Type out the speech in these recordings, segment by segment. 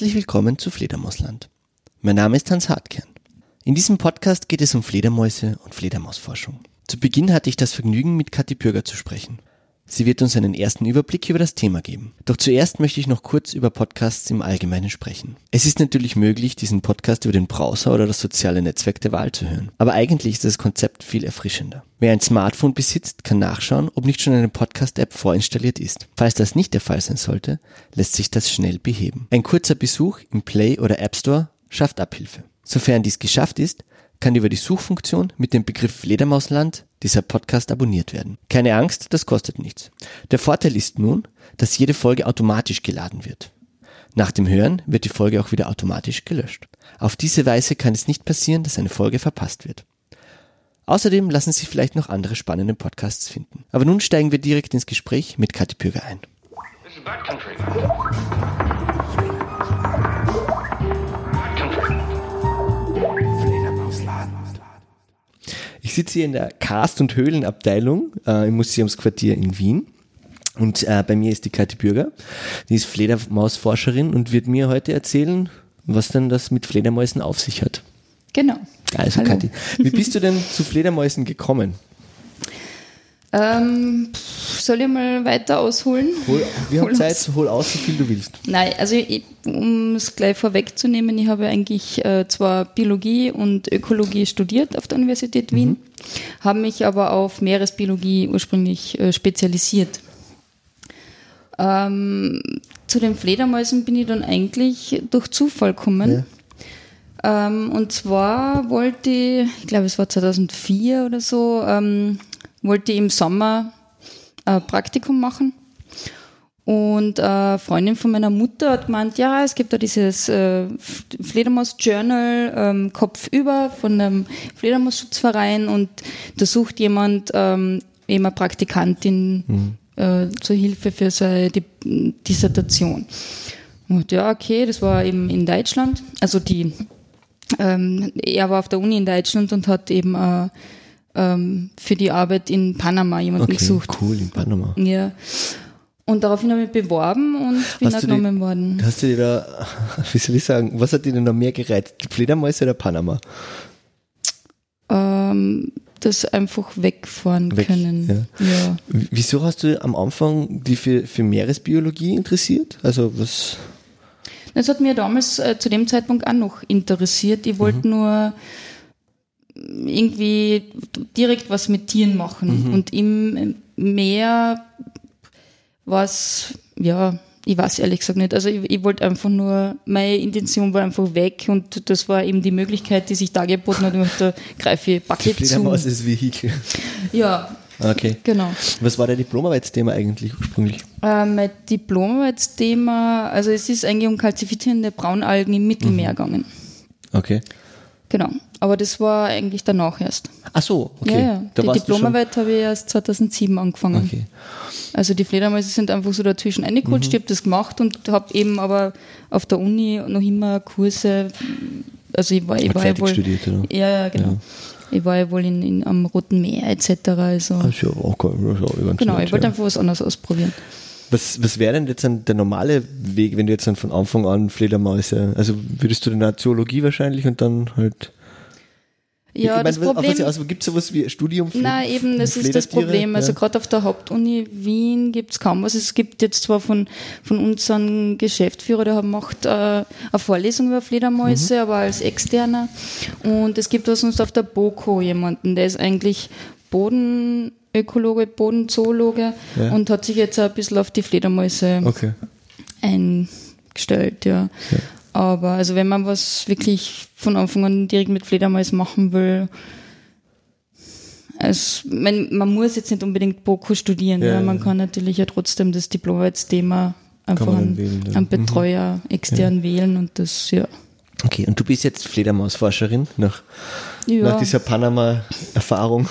Herzlich willkommen zu Fledermausland. Mein Name ist Hans Hartkern. In diesem Podcast geht es um Fledermäuse und Fledermausforschung. Zu Beginn hatte ich das Vergnügen, mit Kathi Bürger zu sprechen. Sie wird uns einen ersten Überblick über das Thema geben. Doch zuerst möchte ich noch kurz über Podcasts im Allgemeinen sprechen. Es ist natürlich möglich, diesen Podcast über den Browser oder das soziale Netzwerk der Wahl zu hören. Aber eigentlich ist das Konzept viel erfrischender. Wer ein Smartphone besitzt, kann nachschauen, ob nicht schon eine Podcast-App vorinstalliert ist. Falls das nicht der Fall sein sollte, lässt sich das schnell beheben. Ein kurzer Besuch im Play oder App Store schafft Abhilfe. Sofern dies geschafft ist, kann über die Suchfunktion mit dem Begriff Fledermausland dieser Podcast abonniert werden. Keine Angst, das kostet nichts. Der Vorteil ist nun, dass jede Folge automatisch geladen wird. Nach dem Hören wird die Folge auch wieder automatisch gelöscht. Auf diese Weise kann es nicht passieren, dass eine Folge verpasst wird. Außerdem lassen sich vielleicht noch andere spannende Podcasts finden. Aber nun steigen wir direkt ins Gespräch mit Kathi Pürger ein. Ich sitze hier in der Cast- und Höhlenabteilung äh, im Museumsquartier in Wien. Und äh, bei mir ist die Kathi Bürger. Die ist Fledermausforscherin und wird mir heute erzählen, was denn das mit Fledermäusen auf sich hat. Genau. Also Hallo. Kathi, wie bist du denn zu Fledermäusen gekommen? Ähm, soll ich mal weiter ausholen? Hol, wir haben Zeit, aus. hol aus, so viel du willst. Nein, also um es gleich vorwegzunehmen, ich habe eigentlich äh, zwar Biologie und Ökologie studiert auf der Universität Wien, mhm. habe mich aber auf Meeresbiologie ursprünglich äh, spezialisiert. Ähm, zu den Fledermäusen bin ich dann eigentlich durch Zufall gekommen. Ja. Ähm, und zwar wollte ich, ich glaube es war 2004 oder so, ähm, wollte im Sommer ein Praktikum machen. Und eine Freundin von meiner Mutter hat gemeint, ja, es gibt da dieses äh, Fledermaus-Journal ähm, Kopfüber von einem Fledermausschutzverein und da sucht jemand ähm, eben eine Praktikantin mhm. äh, zur Hilfe für seine Dissertation. Und ja, okay, das war eben in Deutschland. Also die, ähm, er war auf der Uni in Deutschland und hat eben äh, ähm, für die Arbeit in Panama jemanden okay, gesucht. Cool, in Panama. Ja. Und daraufhin habe ich geworben und bin hast genommen die, worden. Hast du dir da, wie soll ich sagen, was hat dir denn noch mehr gereizt? Die Fledermäuse oder Panama? Ähm, das einfach wegfahren Weg, können. Ja. ja. Wieso hast du am Anfang die für, für Meeresbiologie interessiert? Also was? Das hat mir damals äh, zu dem Zeitpunkt auch noch interessiert. Ich wollte mhm. nur irgendwie direkt was mit Tieren machen. Mhm. Und im Meer was, ja, ich weiß ehrlich gesagt nicht. Also ich, ich wollte einfach nur, meine Intention war einfach weg und das war eben die Möglichkeit, die sich da geboten hat. Und da greife ich Bucket die zu. Ist Vehikel. Ja. Okay. Genau. Was war dein Diplomarbeitsthema eigentlich ursprünglich? Äh, mein Diplomarbeitsthema, also es ist eigentlich um kalzifizierende Braunalgen im Mittelmeer mhm. gegangen. Okay. Genau. Aber das war eigentlich danach erst. Ach so, okay. Ja, ja. Da die Diplomarbeit habe ich erst 2007 angefangen. Okay. Also die Fledermäuse sind einfach so dazwischen reingerutscht. Mhm. Ich habe das gemacht und habe eben aber auf der Uni noch immer Kurse. Also ich war, ich war ja wohl. Studiert, oder? Ja, genau. Ja. Ich war ja wohl in, in, am Roten Meer etc. Also, Ach, ja, okay. ja, genau, ich wollte einfach was anderes ausprobieren. Was, was wäre denn jetzt der normale Weg, wenn du jetzt dann von Anfang an Fledermäuse, also würdest du dann Zoologie wahrscheinlich und dann halt ja, ich das meine, Problem. Also, gibt es sowas wie Studium? Für, Nein, eben, das ist das Problem. Also, ja. gerade auf der Hauptuni Wien gibt es kaum was. Es gibt jetzt zwar von, von unserem Geschäftsführer, der macht äh, eine Vorlesung über Fledermäuse, mhm. aber als externer. Und es gibt sonst auf der BOKO jemanden, der ist eigentlich Bodenökologe, Bodenzoologe ja. und hat sich jetzt ein bisschen auf die Fledermäuse okay. eingestellt, ja. ja. Aber also wenn man was wirklich von Anfang an direkt mit Fledermaus machen will, es, man, man muss jetzt nicht unbedingt Boko studieren, ja, ja. man kann natürlich ja trotzdem das Diplom-Thema einfach einen, wählen, einen, Betreuer mhm. extern ja. wählen und das, ja. Okay, und du bist jetzt Fledermausforscherin nach, nach dieser Panama-Erfahrung.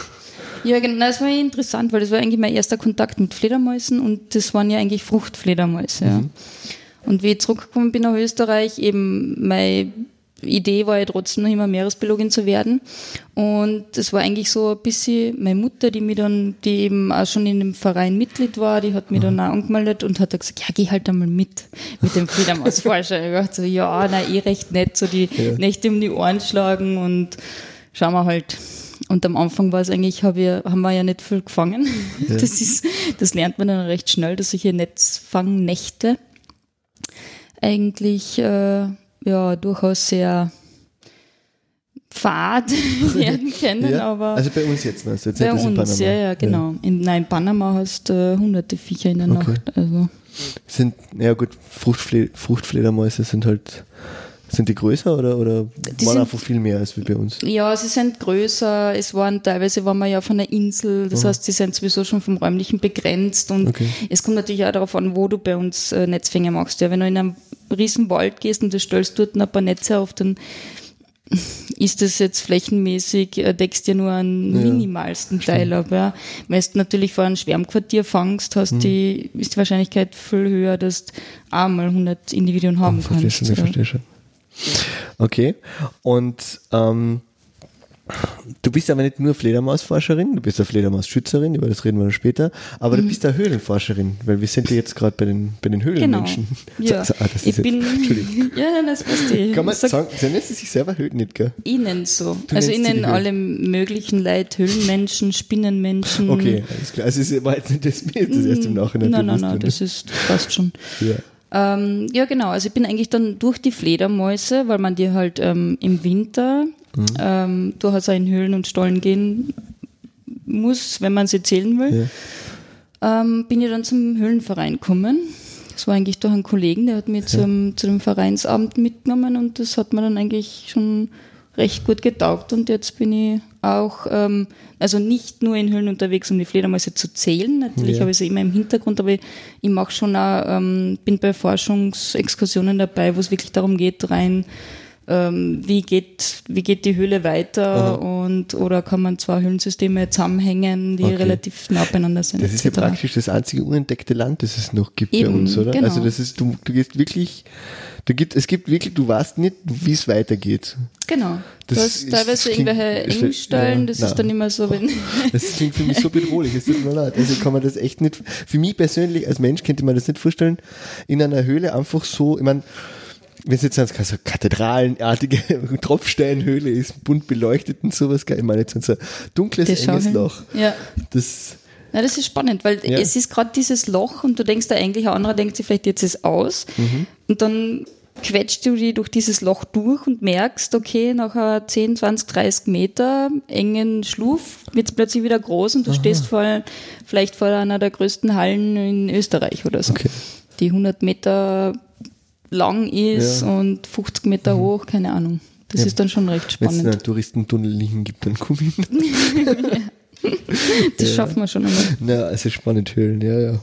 Ja, genau, das war interessant, weil das war eigentlich mein erster Kontakt mit Fledermäusen und das waren ja eigentlich Fruchtfledermäuse. Ja. Mhm. Und wie ich zurückgekommen bin nach Österreich, eben mein Idee war ja trotzdem noch immer Meeresbiologin zu werden. Und das war eigentlich so ein bisschen meine Mutter, die mir dann, die eben auch schon in dem Verein Mitglied war, die hat mich dann auch angemeldet und hat gesagt, ja, geh halt einmal mit, mit dem Fledermausforscher. ich dachte so, ja, na, eh recht nett, so die ja. Nächte um die Ohren schlagen und schauen wir halt. Und am Anfang war es eigentlich, hab ich, haben wir ja nicht viel gefangen. Ja. Das ist, das lernt man dann recht schnell, dass solche Netzfangnächte eigentlich, äh, ja, durchaus sehr fad werden können, ja, aber. Also bei uns jetzt, meinst du? Jetzt bei uns, in Panama. ja, ja, genau. Ja. In, nein, in Panama hast du äh, hunderte Viecher in der okay. Nacht. Also. Sind, ja gut, Fruchtfle Fruchtfledermäuse sind halt sind die größer oder, oder die waren sind, einfach viel mehr als wie bei uns? Ja, sie sind größer. Es waren teilweise waren wir ja von der Insel, das oh. heißt, sie sind sowieso schon vom räumlichen begrenzt und okay. es kommt natürlich auch darauf an, wo du bei uns äh, Netzfänge machst. Ja, wenn du in einem riesen Wald gehst und du stellst dort ein paar Netze auf, dann ist das jetzt flächenmäßig, äh, deckst ja nur einen ja, minimalsten Teil ab. Ja. Wenn du natürlich vor einem Schwärmquartier fangst, hast hm. die, ist die Wahrscheinlichkeit viel höher, dass du einmal 100 Individuen haben oh, kannst. Schon, ich verstehe schon. Okay. Und ähm, du bist aber nicht nur Fledermausforscherin, du bist eine Fledermausschützerin, über das reden wir später, aber mhm. du bist eine Höhlenforscherin, weil wir sind ja jetzt gerade bei den, bei den Höhlenmenschen. Genau. Ja. So, ah, ich jetzt, bin. Ja, das passt eh. Kann man Sag, sagen, sie nennt sich selber Höhlen nicht, gell? Ihnen so. Du also ihnen alle möglichen Leid, Höhlenmenschen, Spinnenmenschen. Okay, alles klar. Also es war jetzt nicht das, mir das erst im Nachhinein Nein, nein, nein, das ist, passt schon. Ja. Ähm, ja, genau. Also ich bin eigentlich dann durch die Fledermäuse, weil man die halt ähm, im Winter mhm. ähm, durchaus in Höhlen und Stollen gehen muss, wenn man sie zählen will, ja. ähm, bin ich dann zum Höhlenverein gekommen. Das war eigentlich durch einen Kollegen, der hat mich ja. zum, zu dem Vereinsabend mitgenommen und das hat mir dann eigentlich schon recht gut getaugt und jetzt bin ich auch, ähm, also nicht nur in Höhlen unterwegs, um die Fledermäuse zu zählen, natürlich ja. habe ich sie immer im Hintergrund, aber ich, ich mache schon auch, ähm, bin bei Forschungsexkursionen dabei, wo es wirklich darum geht, rein ähm, wie, geht, wie geht die Höhle weiter und oder kann man zwei Höhlensysteme zusammenhängen, die okay. relativ nah beieinander sind. Das ist ja praktisch das einzige unentdeckte Land, das es noch gibt Eben, bei uns, oder? Genau. Also das ist, du, du gehst wirklich da gibt, es gibt wirklich, du weißt nicht, wie es weitergeht. Genau. Das du hast teilweise irgendwelche Engstellen, das ja, ist dann immer so, wenn. Das klingt für mich so bedrohlich, es tut mir leid. Also kann man das echt nicht, für mich persönlich als Mensch könnte man das nicht vorstellen, in einer Höhle einfach so, ich meine, wenn es jetzt so kathedralenartige Tropfsteinhöhle ist, bunt beleuchtet und sowas, ich meine jetzt so ein dunkles, enges Loch. Ja. Das, na, das ist spannend, weil ja. es ist gerade dieses Loch und du denkst da eigentlich, ein anderer denkt sich vielleicht jetzt ist aus mhm. und dann quetscht du die durch dieses Loch durch und merkst, okay, nach 10, 20, 30 Meter engen Schluf wird es plötzlich wieder groß und du Aha. stehst vor, vielleicht vor einer der größten Hallen in Österreich oder so, okay. die 100 Meter lang ist ja. und 50 Meter mhm. hoch, keine Ahnung. Das ja. ist dann schon recht spannend. Wenn es einen Touristentunnel liegen gibt, dann komm ich. das ja. schaffen wir schon einmal. Ja, es ist spannend, Höhlen, ja, ja.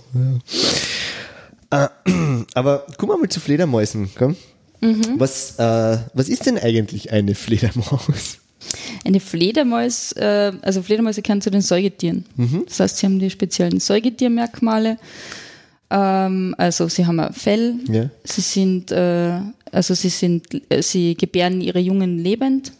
Äh, aber guck mal mal zu Fledermäusen, komm. Mhm. Was, äh, was ist denn eigentlich eine Fledermaus? Eine Fledermaus, äh, also Fledermäuse gehören zu den Säugetieren. Mhm. Das heißt, sie haben die speziellen Säugetiermerkmale. Ähm, also sie haben ein Fell, ja. sie sind, äh, also sie sind, äh, sie gebären ihre Jungen lebend,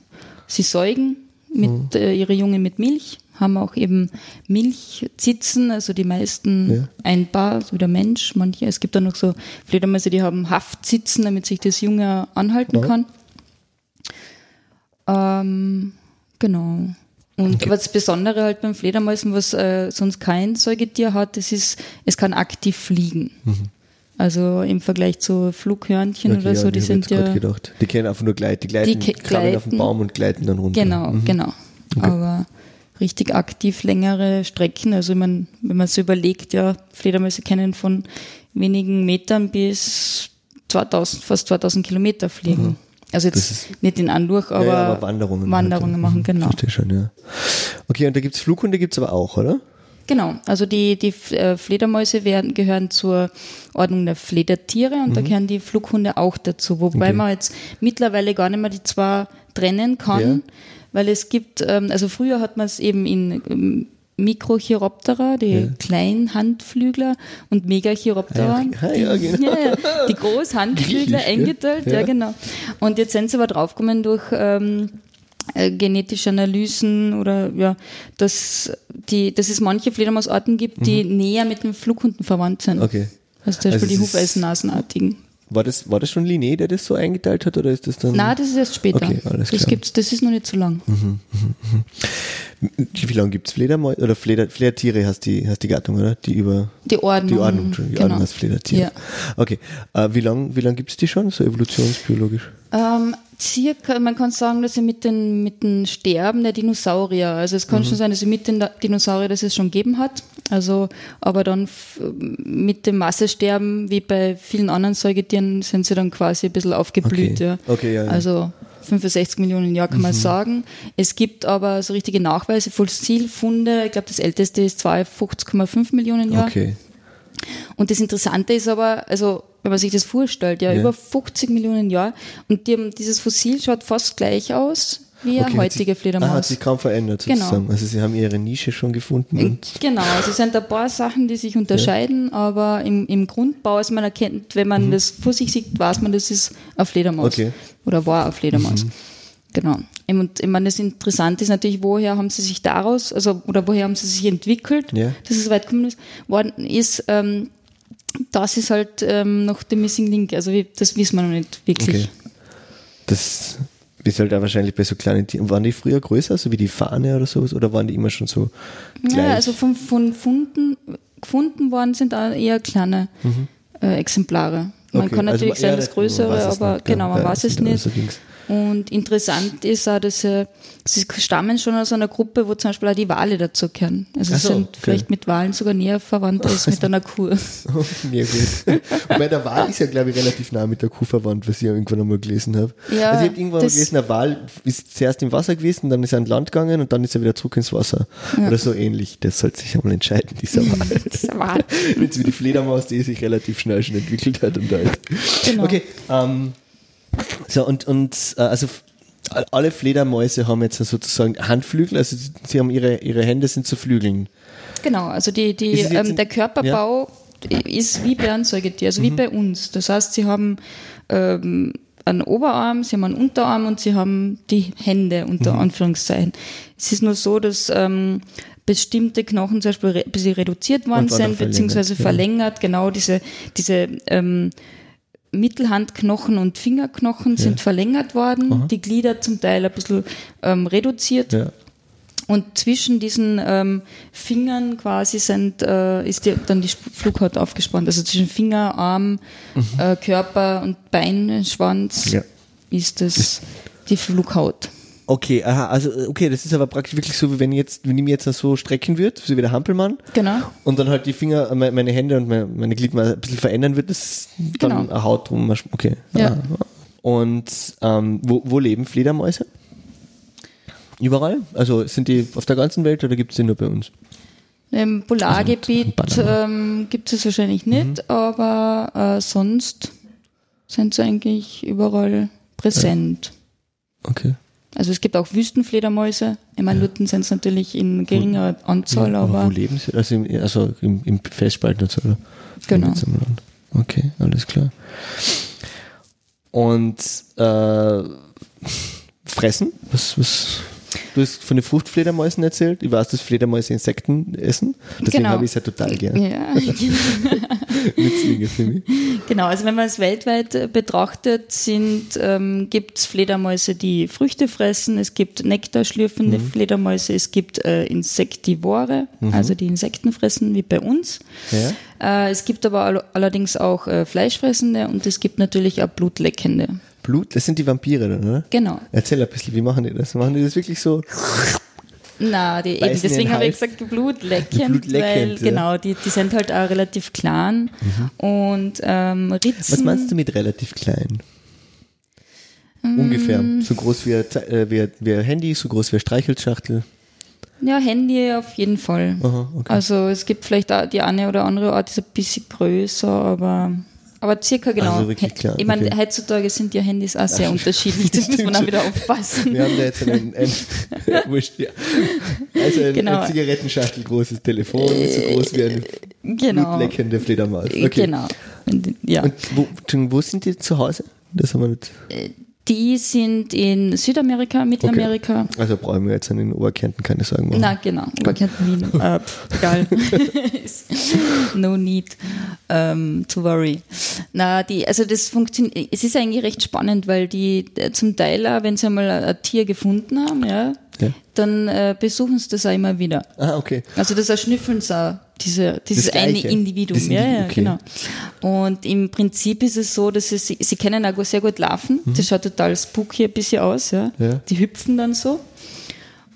sie säugen mit mhm. äh, ihre Jungen mit Milch, haben auch eben Milchzitzen, also die meisten ja. ein Paar, so der Mensch, manche, es gibt auch noch so Fledermäuse, die haben Haftsitzen, damit sich das Junge anhalten ja. kann. Ähm, genau. Und okay. was Besondere halt beim Fledermäusen, was äh, sonst kein Säugetier hat, das ist, es kann aktiv fliegen. Mhm. Also im Vergleich zu Flughörnchen okay, oder ja, so, die sind ja. Gedacht. Die können einfach nur gleiten, die gleiten, die gleiten auf den Baum und gleiten dann runter. Genau, mhm. genau. Okay. Aber richtig aktiv längere Strecken, also man, wenn man so überlegt, ja, Fledermäuse können von wenigen Metern bis 2000, fast 2000 Kilometer fliegen. Mhm. Also jetzt nicht in Andurch, aber, ja, aber Wanderungen, Wanderungen halt. machen, genau. Verstehe schon, ja. Okay, und da gibt es Flughunde, gibt es aber auch, oder? Genau, also die, die äh, Fledermäuse werden, gehören zur Ordnung der Fledertiere und mhm. da gehören die Flughunde auch dazu, wobei okay. man jetzt mittlerweile gar nicht mehr die zwei trennen kann, ja. weil es gibt, ähm, also früher hat man es eben in ähm, Mikrochiroptera, die Ja. kleinen Handflügler und Megachiroptera, ja, die, genau. ja, ja, die Großhandflügler eingeteilt, ja. Genau. Und jetzt sind sie aber draufgekommen durch ähm, äh, genetische Analysen oder ja, dass, die, dass es manche Fledermausarten gibt, die näher mit den Flughunden verwandt sind. Mhm. Okay. Also zum Also Beispiel die es ist- Hufeisennasenartigen. War das, war das schon Linné, der das so eingeteilt hat, oder ist das dann? Na, das ist erst später. Okay, alles das klar. gibt's, das ist noch nicht so lang. Wie lange gibt es Fledermäuse oder Fleder, Fledertiere hast die, hast die Gattung, oder? Die über Die Ordnung. die Ordnung, die genau. Ordnung heißt Fledertiere. Ja. Okay. Äh, wie lange wie lang gibt es die schon, so evolutionsbiologisch? Ähm, circa, man kann sagen, dass sie mit den, mit den Sterben der Dinosaurier, also es kann Mhm. schon sein, dass sie mit den Da- Dinosaurier, das es schon gegeben hat, also, aber dann mit dem Massesterben, wie bei vielen anderen Säugetieren, sind sie dann quasi ein bisschen aufgeblüht, Okay. ja. Okay, ja, ja. Also 65 Millionen Jahre kann man sagen. Es gibt aber so richtige Nachweise, Fossilfunde, ich glaube, das älteste ist 52,5 Millionen Jahre. Okay. Und das Interessante ist aber, also wenn man sich das vorstellt, ja, Ja. über 50 Millionen Jahre und die, haben- dieses Fossil schaut fast gleich aus wie okay hat heutige sich, Ah, hat Fledermaus. sich kaum verändert Genau. sozusagen. Also sie haben ihre Nische schon gefunden und Genau, also es sind ein paar Sachen, die sich unterscheiden, aber im, im Grundbau, also man erkennt, wenn man das vor sich sieht, weiß man, das ist eine Fledermaus. Mhm. Okay. Mhm. Oder war eine Fledermaus. Genau. Und ich meine, das Interessante ist natürlich, woher haben sie sich daraus, also oder woher haben sie sich entwickelt, Ja. dass es weit gekommen ist, worden ist, ähm, das ist halt ähm, noch der Missing Link. Also das wissen wir noch nicht wirklich. okay. Das ist halt auch wahrscheinlich bei so kleinen Tieren. Waren die früher größer, so wie die Fahne oder sowas, oder waren die immer schon so gleich? Ja, also von, von Funden, gefunden worden sind auch eher kleine äh, Exemplare. Man Mhm. Okay, kann also natürlich ja, sein, das man Größere, aber nicht, genau, man Ja, weiß es aber nicht. so. Und interessant ist auch, dass äh, sie stammen schon aus einer Gruppe, wo zum Beispiel auch die Wale dazu gehören. Also sie so, sind okay. vielleicht mit Walen sogar näher verwandt als mit einer Kuh. ja, gut. Wobei der Wal ist ja, glaube ich, relativ nah mit der Kuh verwandt, was ich ja irgendwann einmal gelesen habe. Ja, also ich habe irgendwann mal gelesen, der Wal ist zuerst im Wasser gewesen, dann ist er an Land gegangen und dann ist er wieder zurück ins Wasser. Oder so ähnlich. Das sollte sich einmal entscheiden, dieser Wal. Dieser Wal. Jetzt wie die Fledermaus, die sich relativ schnell schon entwickelt hat und da ist. Genau. Okay, ähm, so und, und äh, also alle Fledermäuse haben jetzt sozusagen Handflügel, also sie haben ihre, ihre Hände sind zu Flügeln. Genau, also die, die, ähm, der Körperbau ist wie bei einem Säugetier, also wie Mhm. bei uns. Das heißt, sie haben ähm, einen Oberarm, sie haben einen Unterarm und sie haben die Hände unter Mhm. Anführungszeichen. Es ist nur so, dass ähm, bestimmte Knochen zum Beispiel re reduziert worden sind, beziehungsweise verlängert, verlängert. Genau, diese, diese ähm, Mittelhandknochen und Fingerknochen sind verlängert worden, die Glieder zum Teil ein bisschen ähm, reduziert. Ja. Und zwischen diesen ähm, Fingern quasi sind, äh, ist die, dann die Flughaut aufgespannt. Also zwischen Finger, Arm, äh, Körper und Bein, Schwanz Mhm. Ja. ist das die Flughaut. Okay, aha, also äh, okay, das ist aber praktisch wirklich so, wie wenn ich jetzt, wenn ich mir jetzt so strecken würde, so wie der Hampelmann, Genau. und dann halt die Finger, äh, me- meine Hände und meine, meine Gliedmaßen ein bisschen verändern wird, das dann Genau. eine Haut drum. Okay. Ja. Ah. Und ähm, wo, wo leben Fledermäuse? Überall? Also sind die auf der ganzen Welt oder gibt es die nur bei uns? Im Polargebiet Also, ähm, gibt es wahrscheinlich nicht, aber äh, sonst sind sie eigentlich überall präsent. Okay. Also es gibt auch Wüstenfledermäuse. Ich meine, dort sind es natürlich in geringerer Anzahl, Ja, aber wo leben sie? Also im, also im, im Festspalten oder? Genau. Okay, alles klar. Und äh, fressen? Was, was? Du hast von den Fruchtfledermäusen erzählt. Ich weiß, dass Fledermäuse Insekten essen. Deswegen Genau. habe ich es ja total gern. ja, Nützlinge für mich. genau. Also wenn man es weltweit äh, betrachtet, sind ähm, gibt es Fledermäuse, die Früchte fressen. Es gibt nektarschlürfende Mhm. Fledermäuse. Es gibt äh, Insektivore, also die Insekten fressen, wie bei uns. Ja? Äh, es gibt aber all allerdings auch äh, Fleischfressende und es gibt natürlich auch Blutleckende. Blut, das sind die Vampire dann, oder? Genau. Erzähl ein bisschen, wie machen die das? Machen die das wirklich so? Na, die, eben, deswegen habe ich gesagt, blutleckend, Blutleckend, weil ja. Mhm. genau, die, die sind halt auch relativ klein und ähm, Ritzen. Was meinst du mit relativ klein? Mm. Ungefähr. So groß wie äh, wie, wie ein Handy, so groß wie eine Streichholzschachtel. Ja, Handy auf jeden Fall. Aha, okay. Also es gibt vielleicht auch die eine oder andere Art, ist ein bisschen größer, aber Aber circa genau. Also wirklich klar, Ich meine, okay. heutzutage sind ja Handys auch sehr unterschiedlich. Das muss man auch wieder aufpassen. Wir haben da jetzt einen, ein. Also ein, Genau. ein Zigarettenschachtel großes Telefon, so groß wie eine Genau. blutleckende Fledermaus. Okay. Genau. Und, ja. Und wo, wo sind die zu Hause? Das haben wir nicht. Die sind in Südamerika, Mittelamerika. Also brauchen wir jetzt an den Oberkärnten keine Sorgen machen. Na genau, Oberkärnten Wien. Äh, egal. no need ähm, to worry. Na, die, also das funktioniert, es ist eigentlich recht spannend, weil die äh, zum Teil, auch, wenn sie einmal ein Tier gefunden haben, ja, Ja. dann äh, besuchen sie das auch immer wieder. Ah, okay. Also das schnüffeln sie auch, diese, dieses eine. Individuum. Das ja, ja, okay. genau. Und im Prinzip ist es so, dass sie, sie können auch sehr gut laufen. Das schaut total spooky ein bisschen aus. Ja. Mhm. Ja. Die hüpfen dann so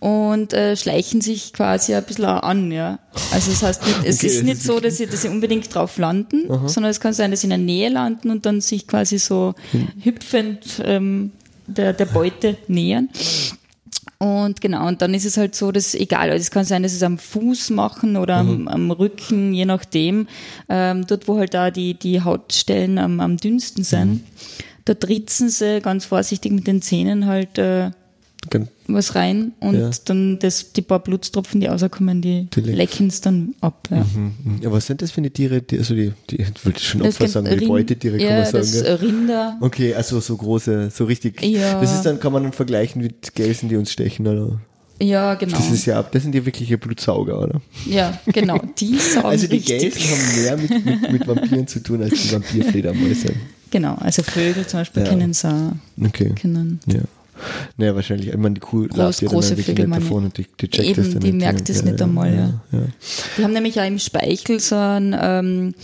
und äh, schleichen sich quasi ein bisschen an. Ja. Also das heißt, nicht, es Okay, ist nicht so, dass sie, dass sie unbedingt drauf landen, sondern es kann sein, dass sie in der Nähe landen und dann sich quasi so Hm. hüpfend ähm, der, der Beute nähern. Und genau, und dann ist es halt so, dass egal, also es kann sein, dass sie es am Fuß machen oder am, am Rücken, je nachdem, ähm, dort wo halt da die, die Hautstellen am, am dünnsten sind, da tritzen sie ganz vorsichtig mit den Zähnen halt äh, was rein und Ja. dann das, die paar Blutstropfen, die rauskommen, die, Die leck- lecken es dann ab. Ja. Mhm. Ja, was sind das für eine Tiere? Die, also die, die ich wollte schon Opfer sagen, die Rind- Beutetiere kann ja, man sagen. das äh, Rinder, Okay, also so große, so richtig. Ja. Das ist dann, kann man dann vergleichen mit Gelsen, die uns stechen, oder? ja genau. Das ist ja, das sind ja wirkliche Blutsauger, oder? ja, genau. Die saugen Also die richtig. Gelsen haben mehr mit, mit, mit Vampiren zu tun als die Vampirfledermäuse. Genau, also Vögel zum Beispiel Ja. kennen es auch. Okay. Können. Ja. Naja, wahrscheinlich. Ich meine, die Kuh Groß- ja große nicht davon und die, die checkt Eben, das dann die nicht. merkt es nicht einmal, ja. ja. Die haben nämlich auch im Speichel so einen, ähm,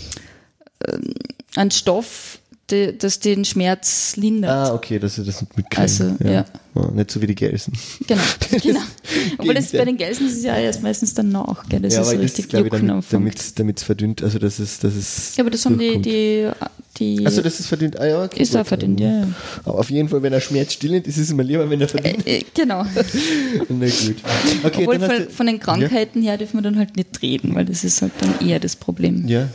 ähm, einen Stoff, die, das den Schmerz lindert. Ah, okay, dass sie das mitkriegen. Also, ja. Nicht so wie die Gelsen. Genau, genau. Obwohl das bei den Gelsen ist es ja erst meistens danach, gell? Das ja, ist so das richtig ich, Jucken damit, es verdünnt, also das ist, das ist. Ja, aber das haben die, die, die Also das ist verdünnt, ah ja, okay. ist auch verdünnt, ja, ja. Aber auf jeden Fall, wenn er schmerzstillend ist, ist es mir lieber, wenn er verdünnt. Äh, genau. Na gut. Okay, Obwohl von, von den Krankheiten her dürfen wir dann halt nicht reden, weil das ist halt dann eher das Problem. ja.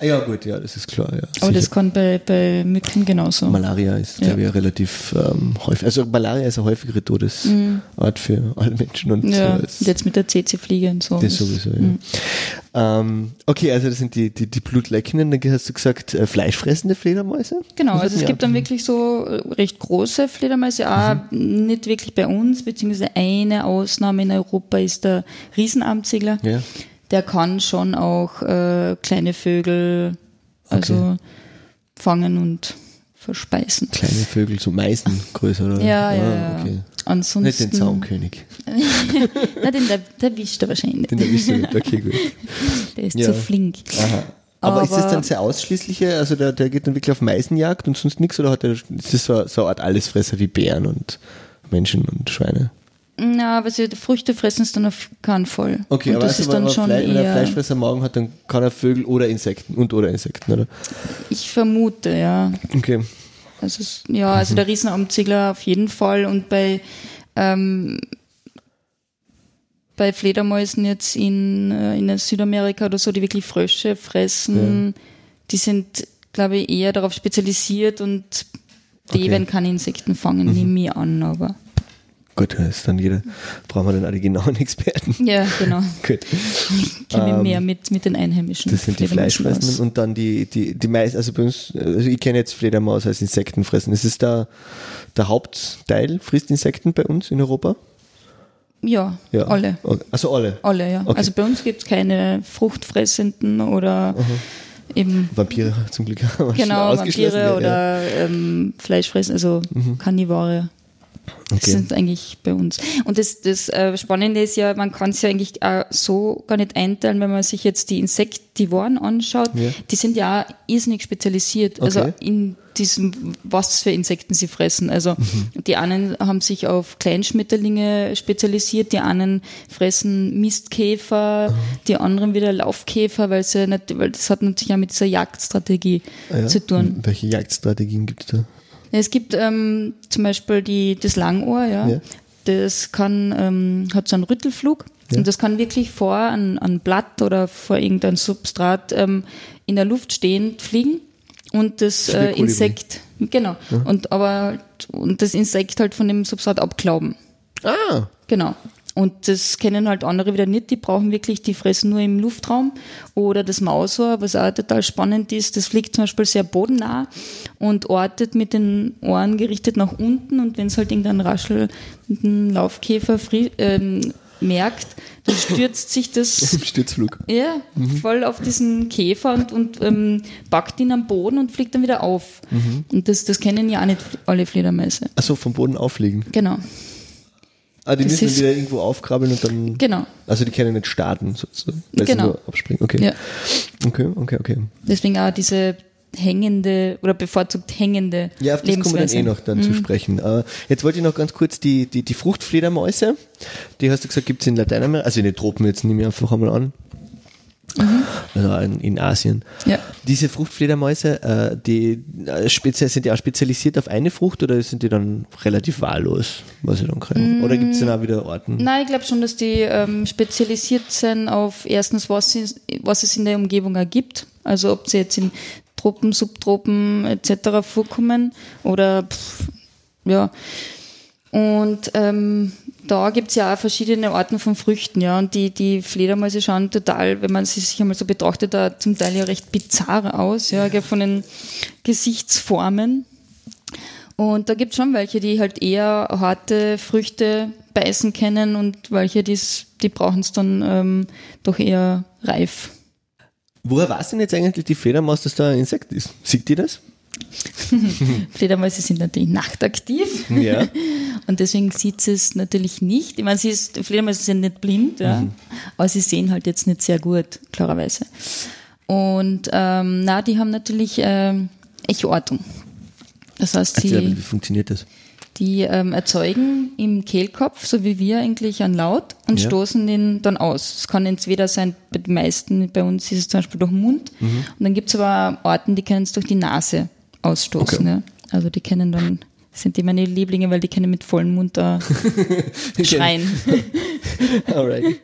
Ah, Ja, gut, ja, das ist klar, ja. Aber das kann bei, bei Mücken genauso. Malaria ist, Ja. glaube ich, ja relativ ähm, häufig. Also Malaria ist eine häufigere Todesart für alle Menschen und Mhm. ja, so. Jetzt mit der CC-Fliege und so. das sowieso, ja. Ähm, okay, also das sind die, die, die Blutleckenden, dann hast du gesagt, äh, fleischfressende Fledermäuse? Genau, also es gibt dann wirklich so äh, recht große Fledermäuse, auch Mhm. nicht wirklich bei uns, beziehungsweise eine Ausnahme in Europa ist der Riesenarmziegler. Ja. Der kann schon auch äh, kleine Vögel also fangen und verspeisen. Kleine Vögel, so Meisengröße, oder? Ja, ah, ja. Okay. Nicht Ansonsten. den Zaunkönig. Na, den, der, der wischt er wahrscheinlich. Den erwischst du nicht. Okay, gut. Der ist Ja. zu flink. Aha. Aber, ist das Aber- dann sehr ausschließliche, also der, der geht dann wirklich auf Meisenjagd und sonst nichts oder hat er, ist das so, so eine Art Allesfresser wie Bären und Menschen und Schweine? Na, aber sie Früchte fressen es dann auf keinen Fall. Okay, und aber das also, ist dann wenn, schon Fle wenn er Fleischfresser Magen hat, dann kann er Vögel oder Insekten und oder Insekten, oder? ich vermute, ja. Okay. Also ja, also der Riesenarmziegler auf jeden Fall und bei ähm, bei Fledermäusen jetzt in, äh, in Südamerika oder so, die wirklich Frösche fressen, die sind, glaube ich, eher darauf spezialisiert und die Okay. werden keine Insekten fangen, nehme ich an, aber Gut, ist dann jeder, brauchen wir dann die genauen Experten. ja, genau. Gut. Kenne Ähm, mehr mit, mit den einheimischen Das sind die. Fleischfressenden und dann die, die, die meisten, also bei uns, also ich kenne jetzt Fledermaus als Insektenfressen. Ist es da der Hauptteil, frisst Insekten bei uns in Europa? Ja, Ja. alle. Okay. Also alle. Alle, ja. Okay. Also bei uns gibt es keine fruchtfressenden oder eben Vampire zum Glück genau. Vampire ja, oder ähm, Fleischfressen, also Karnivore. Das Okay. sind eigentlich bei uns. Und das, das äh, Spannende ist ja, man kann es ja eigentlich auch so gar nicht einteilen, wenn man sich jetzt die Insektivoren anschaut. Ja. Die sind ja auch irrsinnig spezialisiert. Also Okay. in diesem, was für Insekten sie fressen. Also Mhm. die einen haben sich auf Kleinschmetterlinge spezialisiert, die anderen fressen Mistkäfer, die anderen wieder Laufkäfer, weil sie nicht, weil das hat natürlich auch mit dieser Jagdstrategie Ah ja. zu tun. Welche Jagdstrategien gibt es da? Es gibt ähm, zum Beispiel die, das Langohr, ja. Ja. Das kann, ähm, hat so einen Rüttelflug. Ja. Und das kann wirklich vor ein, ein Blatt oder vor irgendein Substrat ähm, in der Luft stehend fliegen und das äh, Insekt, genau, ja. und aber und das Insekt halt von dem Substrat abglauben. Ah. Genau. Und das kennen halt andere wieder nicht, die brauchen wirklich, die fressen nur im Luftraum. Oder das Mausohr, was auch total spannend ist, das fliegt zum Beispiel sehr bodennah und ortet mit den Ohren gerichtet nach unten und wenn es halt irgendein raschelnden Laufkäfer ähm, merkt, dann stürzt sich das im Sturzflug. Ja, mhm. voll auf diesen Käfer und, und ähm, packt ihn am Boden und fliegt dann wieder auf. Mhm. Und das, das kennen ja auch nicht alle Fledermäuse. Achso, vom Boden auffliegen. Genau. Ah, die das müssen wieder irgendwo aufkrabbeln und dann. Genau. Also die können nicht starten, sozusagen. Weil genau. sie nur abspringen. Okay. Ja. Okay, okay, okay. Deswegen auch diese hängende oder bevorzugt hängende Ja, auf das kommen wir dann eh noch dann mhm. zu sprechen. Uh, jetzt wollte ich noch ganz kurz die, die, die Fruchtfledermäuse, die hast du gesagt, gibt es in Lateinamerika, also in den Tropen jetzt nehme ich einfach einmal an. Mhm. Also in, in, Asien. Ja. Diese Fruchtfledermäuse, äh, die äh, sind die auch spezialisiert auf eine Frucht oder sind die dann relativ wahllos, was sie dann kriegen? Mhm. Oder gibt es dann auch wieder Orten? Nein, ich glaube schon, dass die ähm, spezialisiert sind auf erstens, was, sie, was es in der Umgebung ergibt. Also ob sie jetzt in Tropen, Subtropen etc. vorkommen oder pff, ja. Und ähm, da gibt es ja auch verschiedene Arten von Früchten, ja. Und die, die Fledermäuse schauen total, wenn man sie sich einmal so betrachtet, da zum Teil ja recht bizarr aus, ja, von den Gesichtsformen. Und da gibt es schon welche, die halt eher harte Früchte beißen können und welche, die's, die brauchen es dann ähm, doch eher reif. Woher weiß denn jetzt eigentlich die Fledermaus, dass da ein Insekt ist? Sieht die das? Fledermäuse sind natürlich nachtaktiv. Ja. Und deswegen sieht sie es natürlich nicht. Ich meine, sie ist, Fledermäuse sind nicht blind, ja, mhm. aber sie sehen halt jetzt nicht sehr gut, klarerweise. Und ähm, na, die haben natürlich ähm, Echoortung. Das heißt, sie. Erzähl, wie funktioniert das? Die ähm, erzeugen im Kehlkopf, so wie wir eigentlich, einen Laut und ja. stoßen den dann aus. Es kann entweder sein, bei den meisten, bei uns ist es zum Beispiel durch den Mund. Mhm. Und dann gibt es aber Orten, die können es durch die Nase ausstoßen. Okay. Ja. Also die kennen dann, sind die meine Lieblinge, weil die können mit vollem Mund da schreien. Alright.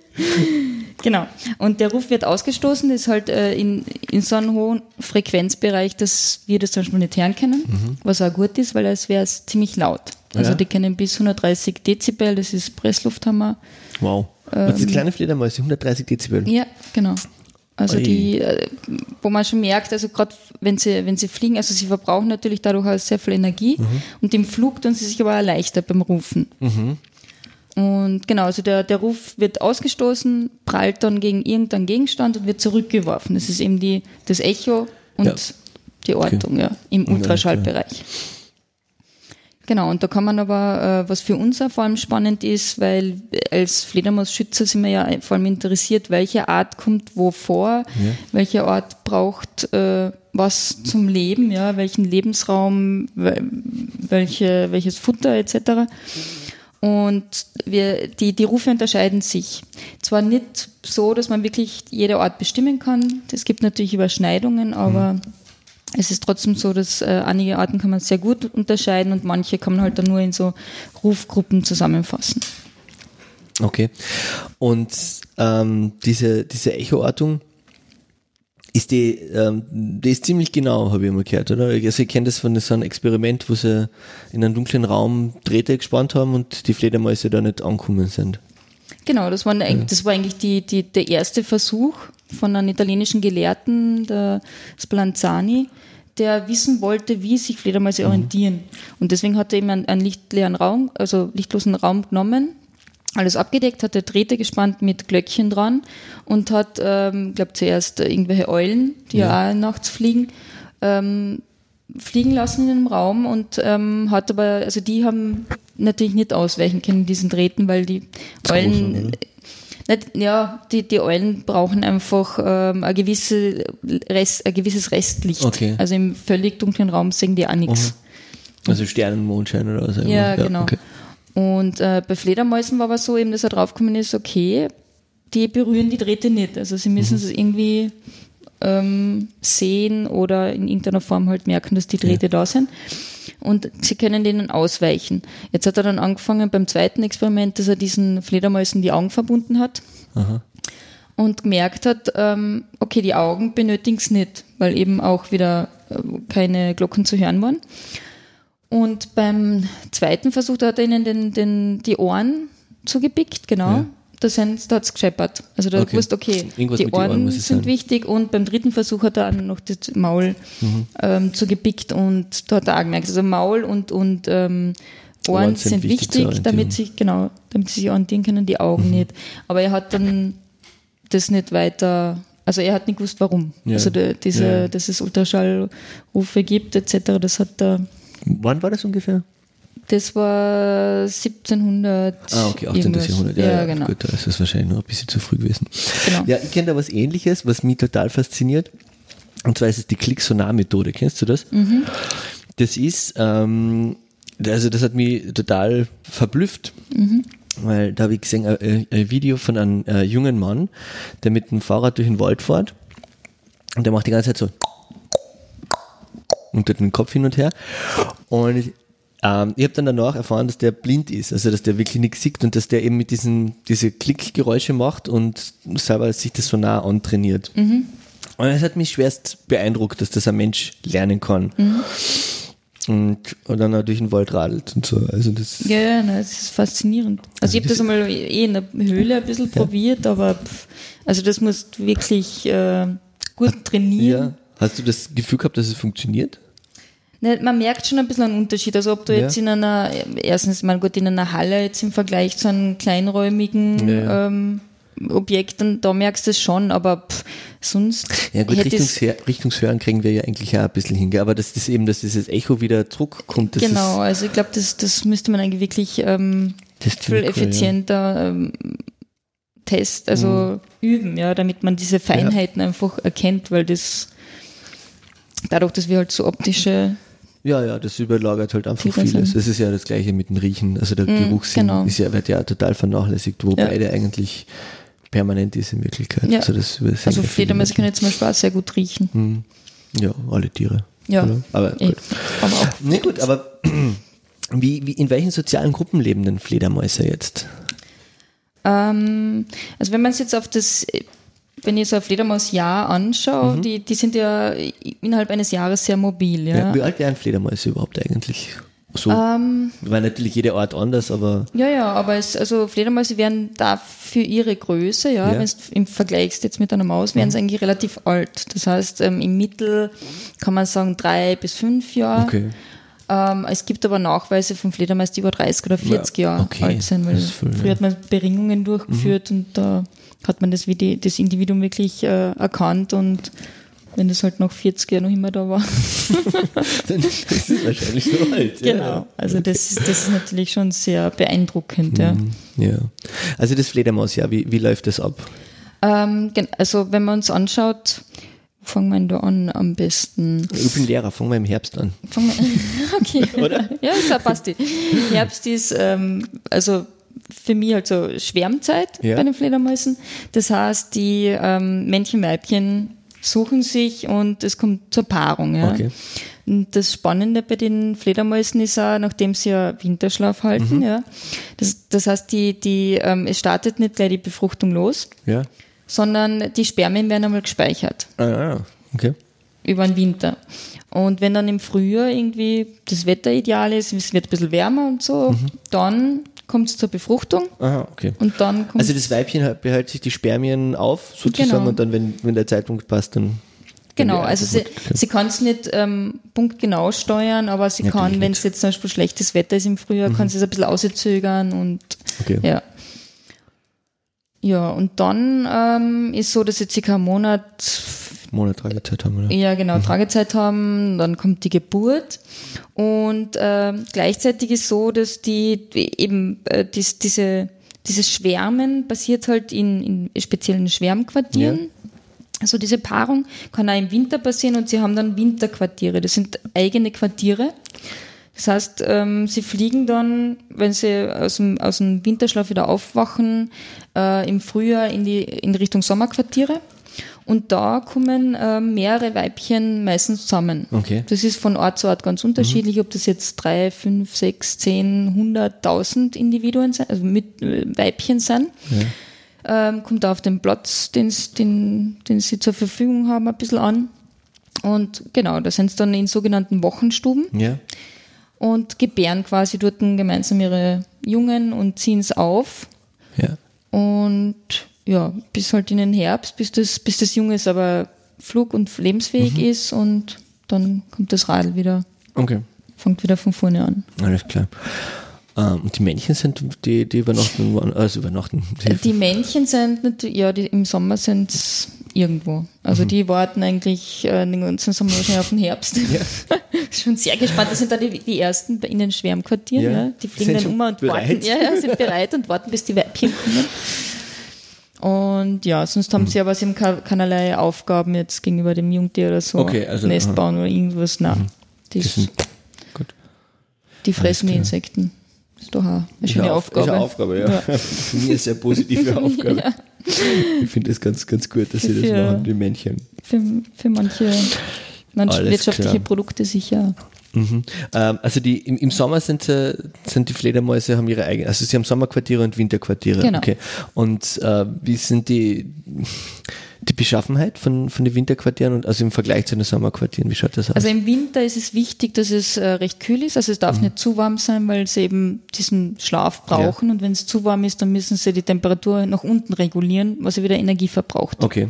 Genau. Und der Ruf wird ausgestoßen, ist halt äh, in, in so einem hohen Frequenzbereich, dass wir das zum Beispiel nicht hören können, mhm. was auch gut ist, weil es wäre ziemlich laut. Also ja. die kennen bis 130 Dezibel, das ist Presslufthammer. Wow. Ähm, das ist kleine Fledermäuse, 130 Dezibel. Ja, genau. Also Oi. die, äh, wo man schon merkt, also gerade wenn sie, wenn sie fliegen, also sie verbrauchen natürlich dadurch auch sehr viel Energie mhm. und im Flug tun sie sich aber erleichtert beim Rufen. Mhm. Und genau, also der, der Ruf wird ausgestoßen, prallt dann gegen irgendeinen Gegenstand und wird zurückgeworfen. Das ist eben die, das Echo und ja. die Ortung okay. ja, im Ultraschallbereich. Genau, und da kann man aber, äh, was für uns auch vor allem spannend ist, weil als Fledermausschützer sind wir ja vor allem interessiert, welche Art kommt wo vor, ja. welche Art braucht äh, was zum Leben, ja, welchen Lebensraum, welche, welches Futter etc. Und wir, die, die Rufe unterscheiden sich. Zwar nicht so, dass man wirklich jede Art bestimmen kann. Es gibt natürlich Überschneidungen, aber mhm. Es ist trotzdem so, dass äh, einige Arten kann man sehr gut unterscheiden und manche kann man halt dann nur in so Rufgruppen zusammenfassen. Okay. Und ähm, diese, diese Echoortung, ist die, ähm, die ist ziemlich genau, habe ich immer gehört, oder? Also ich kenne das von so einem Experiment, wo sie in einem dunklen Raum Drähte gespannt haben und die Fledermäuse da nicht angekommen sind. Genau, das war, ja. das war eigentlich die, die, der erste Versuch von einem italienischen Gelehrten, der Spallanzani, der wissen wollte, wie sich Fledermäuse mhm. orientieren. Und deswegen hat er eben einen, einen lichtleeren Raum, also lichtlosen Raum genommen, alles abgedeckt, hat der Drähte gespannt mit Glöckchen dran und hat, ähm, glaube zuerst irgendwelche Eulen, die ja, auch nachts fliegen, ähm, fliegen lassen in dem Raum und ähm, hat aber, also die haben natürlich nicht ausweichen können, diesen Drähten, weil die Eulen, nicht, ja, die, die Eulen brauchen einfach ähm, ein, gewisse Rest, ein gewisses Restlicht. Okay. Also im völlig dunklen Raum sehen die auch nichts. Also Sternen, Mondschein oder so. Ja, ja genau. Okay. Und äh, bei Fledermäusen war aber so eben, dass er draufgekommen ist, okay, die berühren die Drähte nicht. Also sie müssen mhm. es irgendwie ähm, sehen oder in irgendeiner Form halt merken, dass die Drähte ja. da sind. Und sie können denen ausweichen. Jetzt hat er dann angefangen beim zweiten Experiment, dass er diesen Fledermäusen die Augen verbunden hat Aha. und gemerkt hat, ähm, okay, die Augen benötigen es nicht, weil eben auch wieder äh, keine Glocken zu hören waren. Und beim zweiten Versuch, hat er ihnen den, den, die Ohren zugepickt, genau. Ja. Da, sind- da hat es gescheppert. Also da Okay. okay. gewusst, okay, Irgendwas die Ohren Ohren sind sein. wichtig. Und beim dritten Versuch hat er dann noch das Maul Mhm. ähm, zugepickt und da hat er auch gemerkt, also Maul und, und ähm, Ohren, Ohren sind sind, wichtig wichtig, damit sie, genau, damit sie sich orientieren können, die Augen Mhm. nicht. Aber er hat dann das nicht weiter, also er hat nicht gewusst, warum. Ja. Also der, diese, ja. dass es Ultraschallrufe gibt, etc., das hat er, Wann war das ungefähr? Das war 1700. Ah, okay, 18. irgendwas. Jahrhundert. Ja, genau. Gut, da ist es wahrscheinlich noch ein bisschen zu früh gewesen. Genau. Ja, ich kenne da was ähnliches, was mich total fasziniert. Und zwar ist es die Klick-Sonar-Methode. Kennst du das? Mhm. Das ist, ähm, also das hat mich total verblüfft. Mhm. Weil da habe ich gesehen, ein, ein Video von einem äh, jungen Mann, der mit dem Fahrrad durch den Wald fährt. Und der macht die ganze Zeit so und tut den Kopf hin und her. Und ähm, ich habe dann danach erfahren, dass der blind ist, also dass der wirklich nichts sieht und dass der eben mit diesen diese Klickgeräusche macht und selber sich das so nah antrainiert. Und es hat mich schwerst beeindruckt, dass das ein Mensch lernen kann. Und, und dann durch den Wald radelt und so. Also das Ja, ja, nein, es ist faszinierend. Also ich habe das einmal eh in der Höhle ein bisschen probiert, aber pff, also das musst wirklich äh, gut trainieren. ja. Hast du das Gefühl gehabt, dass es funktioniert? Ne, man merkt schon ein bisschen einen Unterschied. Also ob du Ja. jetzt in einer, erstens mal gut, in einer Halle jetzt im Vergleich zu einem kleinräumigen Ja, ja. Ähm, Objekt, dann, da merkst du es schon, aber pff, sonst Ja gut, Richtungshör, Richtungshören kriegen wir ja eigentlich auch ein bisschen hin, aber dass das eben, dass dieses Echo wieder zurückkommt, das Genau, ist, also ich glaube, das, das müsste man eigentlich wirklich ähm, viel effizienter ähm, test, also Mhm. üben, ja, damit man diese Feinheiten einfach erkennt, weil das dadurch, dass wir halt so optische Ja. ja, das überlagert halt einfach Viele vieles. sind- Das ist ja das gleiche mit dem Riechen, also der Geruchssinn genau. ist ja, wird ja total vernachlässigt, wo Ja. beide eigentlich permanent ist in Wirklichkeit. Ja. Also, das Also Fledermäuse können zum Beispiel auch sehr gut riechen. Hm. Ja, alle Tiere. Ja, Oder? Aber eh. gut. aber auch. Nee, gut, aber wie, wie, in welchen sozialen Gruppen leben denn Fledermäuse jetzt? Ähm, also wenn man es jetzt auf das, wenn ich so ein Fledermausjahr anschaue, die, die sind ja innerhalb eines Jahres sehr mobil, Ja. ja. Wie alt wären Fledermäuse überhaupt eigentlich? So, Ähm, weil natürlich jede Art anders, aber Ja, ja, aber es, also Fledermäuse werden da für ihre Größe, ja, Ja. Mhm. wenn du im vergleichst jetzt mit einer Maus, werden sie eigentlich relativ alt. Das heißt, ähm, im Mittel kann man sagen drei bis fünf Jahre. okay. Ähm, es gibt aber Nachweise von Fledermäusen, die über 30 oder 40 Ja, Jahre okay, alt sind, weil früher hat man Beringungen durchgeführt und da hat man das, wie die, das Individuum wirklich äh, erkannt und wenn das halt nach 40 Jahren noch immer da war. Dann ist es wahrscheinlich so alt. ja. genau. Also das ist, das ist natürlich schon sehr beeindruckend, ja. Ja. Also das Fledermausjahr, wie, wie läuft das ab? Ähm, also wenn man uns anschaut, fangen wir da an am besten? Ich bin Lehrer, fangen wir im Herbst an. Fangen wir, okay. Oder? Ja, das passt. die. Herbst ist ähm, also für mich halt so Schwärmzeit Ja. bei den Fledermäusen. Das heißt, die ähm, Männchen, Weibchen suchen sich und es kommt zur Paarung. Ja. Okay. Und das Spannende bei den Fledermäusen ist auch, nachdem sie ja Winterschlaf halten, Mhm. ja. Das, das heißt, die, die, ähm, es startet nicht gleich die Befruchtung los, Ja. sondern die Spermien werden einmal gespeichert Ah, ja. Okay. über den Winter. Und wenn dann im Frühjahr irgendwie das Wetter ideal ist, es wird ein bisschen wärmer und so, Mhm. dann kommt es zur Befruchtung Aha, okay. und dann kommt Also das Weibchen behält sich die Spermien auf, sozusagen, Genau. und dann, wenn, wenn der Zeitpunkt passt, dann. Genau, also sie, sie kann es nicht ähm, punktgenau steuern, aber sie Natürlich kann, wenn es jetzt zum Beispiel schlechtes Wetter ist im Frühjahr, kann sie es ein bisschen auszögern und Okay. ja. Ja, und dann ähm, ist so, dass sie circa einen Monat Monat Tragezeit haben, oder? Ja, genau, Tragezeit haben, dann kommt die Geburt und ähm, gleichzeitig ist so, dass die eben äh, dies, diese, dieses Schwärmen passiert halt in, in speziellen Schwärmquartieren. Ja. Also diese Paarung kann auch im Winter passieren und sie haben dann Winterquartiere. Das sind eigene Quartiere. Das heißt, ähm, sie fliegen dann, wenn sie aus dem, aus dem Winterschlaf wieder aufwachen, äh, im Frühjahr in die in Richtung Sommerquartiere. Und da kommen ähm, mehrere Weibchen meistens zusammen. Okay. Das ist von Ort zu Ort ganz unterschiedlich, ob das jetzt drei, fünf, sechs, zehn, hunderttausend Individuen sind, also mit äh, Weibchen sind. ähm, kommt auf den Platz, den, den, den sie zur Verfügung haben, ein bisschen an. Und genau, da sind sie dann in sogenannten Wochenstuben Ja. und gebären quasi dort gemeinsam ihre Jungen und ziehen es auf. Ja. Und ja, bis halt in den Herbst, bis das, bis das Junges aber flug- und lebensfähig ist und dann kommt das Radl wieder, Okay. fängt wieder von vorne an. Alles klar. Ähm, und die Männchen sind, die, die übernachten, also übernachten. Die, Die Männchen sind natürlich, ja, die, im Sommer sind irgendwo. Also Mhm. die warten eigentlich äh, den ganzen Sommer wahrscheinlich auf den Herbst. schon sehr gespannt. Das sind da die, die ersten bei in den Schwärmquartieren. Ja. Ja. Die fliegen dann um und bereit? warten. Ja, ja, sind bereit und warten, bis die Weibchen kommen. Und ja, sonst Mhm. haben sie aber sie haben ke- keinerlei Aufgaben jetzt gegenüber dem Jungtier oder so. Okay, also, Nest. Mhm. bauen oder irgendwas. Nein. Die, die sind, gut. die fressen die. Insekten. Ist doch eine, schöne eine Aufgabe. Ist eine Aufgabe, ja. Für mich eine sehr positive Aufgabe. Ja. Ich finde es ganz, ganz gut, dass sie das Für- machen, die Männchen. Für, für manche Alles wirtschaftliche klar. Produkte sicher. Mhm. Ähm, also die, im, im Sommer sind, sie, sind die Fledermäuse, haben ihre eigenen, also sie haben Sommerquartiere und Winterquartiere. Genau. Okay. Und äh, wie sind die, die Beschaffenheit von, von den Winterquartieren und also im Vergleich zu den Sommerquartieren, wie schaut das aus? Also im Winter ist es wichtig, dass es äh, recht kühl ist. Also es Mhm. darf nicht zu warm sein, weil sie eben diesen Schlaf brauchen. Und wenn es zu warm ist, dann müssen sie die Temperatur nach unten regulieren, was ja wieder Energie verbraucht. okay.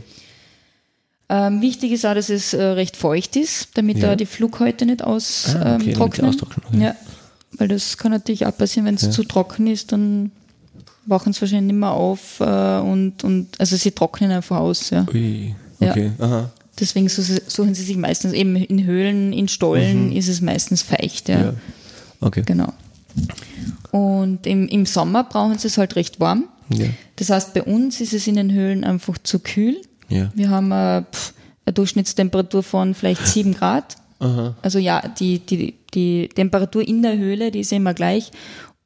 Ähm, wichtig ist auch, dass es äh, recht feucht ist, damit Ja. da die Flughäute nicht austrocknen. Ah, okay, ähm, austrocknen. Ja, weil das kann natürlich auch passieren, wenn es zu trocken ist, dann wachen sie wahrscheinlich nicht mehr auf äh, und, und also sie trocknen einfach aus. Ja. Ui. Ja. Okay. Aha. Deswegen su- suchen sie sich meistens eben in Höhlen, in Stollen ist es meistens feucht. Ja. Mhm. Ja. Okay. Genau. Und im, im Sommer brauchen sie es halt recht warm. Ja. Das heißt, bei uns ist es in den Höhlen einfach zu kühl. Ja. Wir haben eine, pff, eine Durchschnittstemperatur von vielleicht 7 Grad. Aha. Also ja, die, die, die Temperatur in der Höhle, die ist immer gleich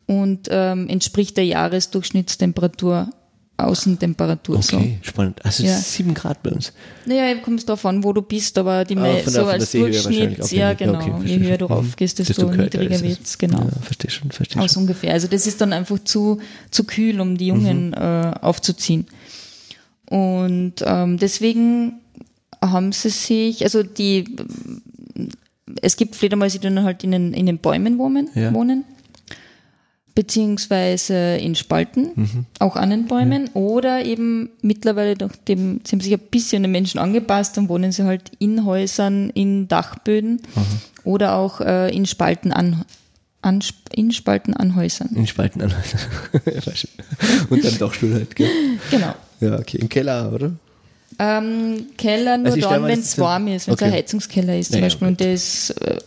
und ähm, entspricht der Jahresdurchschnittstemperatur, Außentemperatur. So. Okay, spannend. Also Ja. sieben Grad bei uns. Naja, kommt darauf an, wo du bist, aber die Ah, so der als Durchschnitt, wahrscheinlich ja genau, Okay, je höher du raufgehst, Mhm. desto, kälter niedriger ist es. genau. Ja, verstehe schon, verstehe Aus schon. ungefähr. Also das ist dann einfach zu, zu kühl, um die Jungen äh, aufzuziehen. Und ähm, deswegen haben sie sich, also die, es gibt Fledermäuse, die dann halt in den, in den Bäumen wohnen, Ja. wohnen beziehungsweise in Spalten, auch an den Bäumen, oder eben mittlerweile, nachdem sie haben sich ein bisschen an den Menschen angepasst, dann wohnen sie halt in Häusern, in Dachböden oder auch äh, in Spalten an, an in Spalten an Häusern. In Spalten an. Ja, schön. Und dann doch Stuhl halt, gell? Genau. Ja, okay. Im Keller, oder? Ähm, Keller nur Also dann, wenn es warm ist, wenn es Okay. ein Heizungskeller ist zum Ja, ja, Beispiel und gut. der ist äh,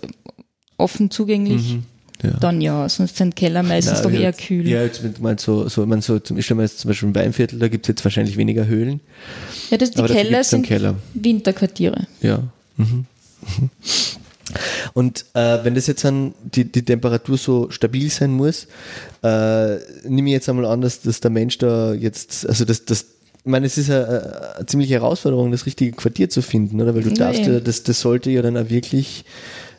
offen zugänglich, Ja. dann ja, sonst sind Keller meistens Na, doch ja, eher jetzt- kühl. Ja, jetzt mal so, so, man so, zum, ich stelle mir jetzt zum Beispiel im Weinviertel, da gibt es jetzt wahrscheinlich weniger Höhlen. Ja, das, die Keller sind Keller. Winterquartiere. Ja. Mhm. Mhm. Und äh, wenn das jetzt dann die, die Temperatur so stabil sein muss, äh, nehme ich jetzt einmal an, dass, dass der Mensch da jetzt, also das, das ich meine, es ist eine, eine ziemliche Herausforderung, das richtige Quartier zu finden, oder? Weil du Ja, darfst ja, das, das sollte ja dann auch wirklich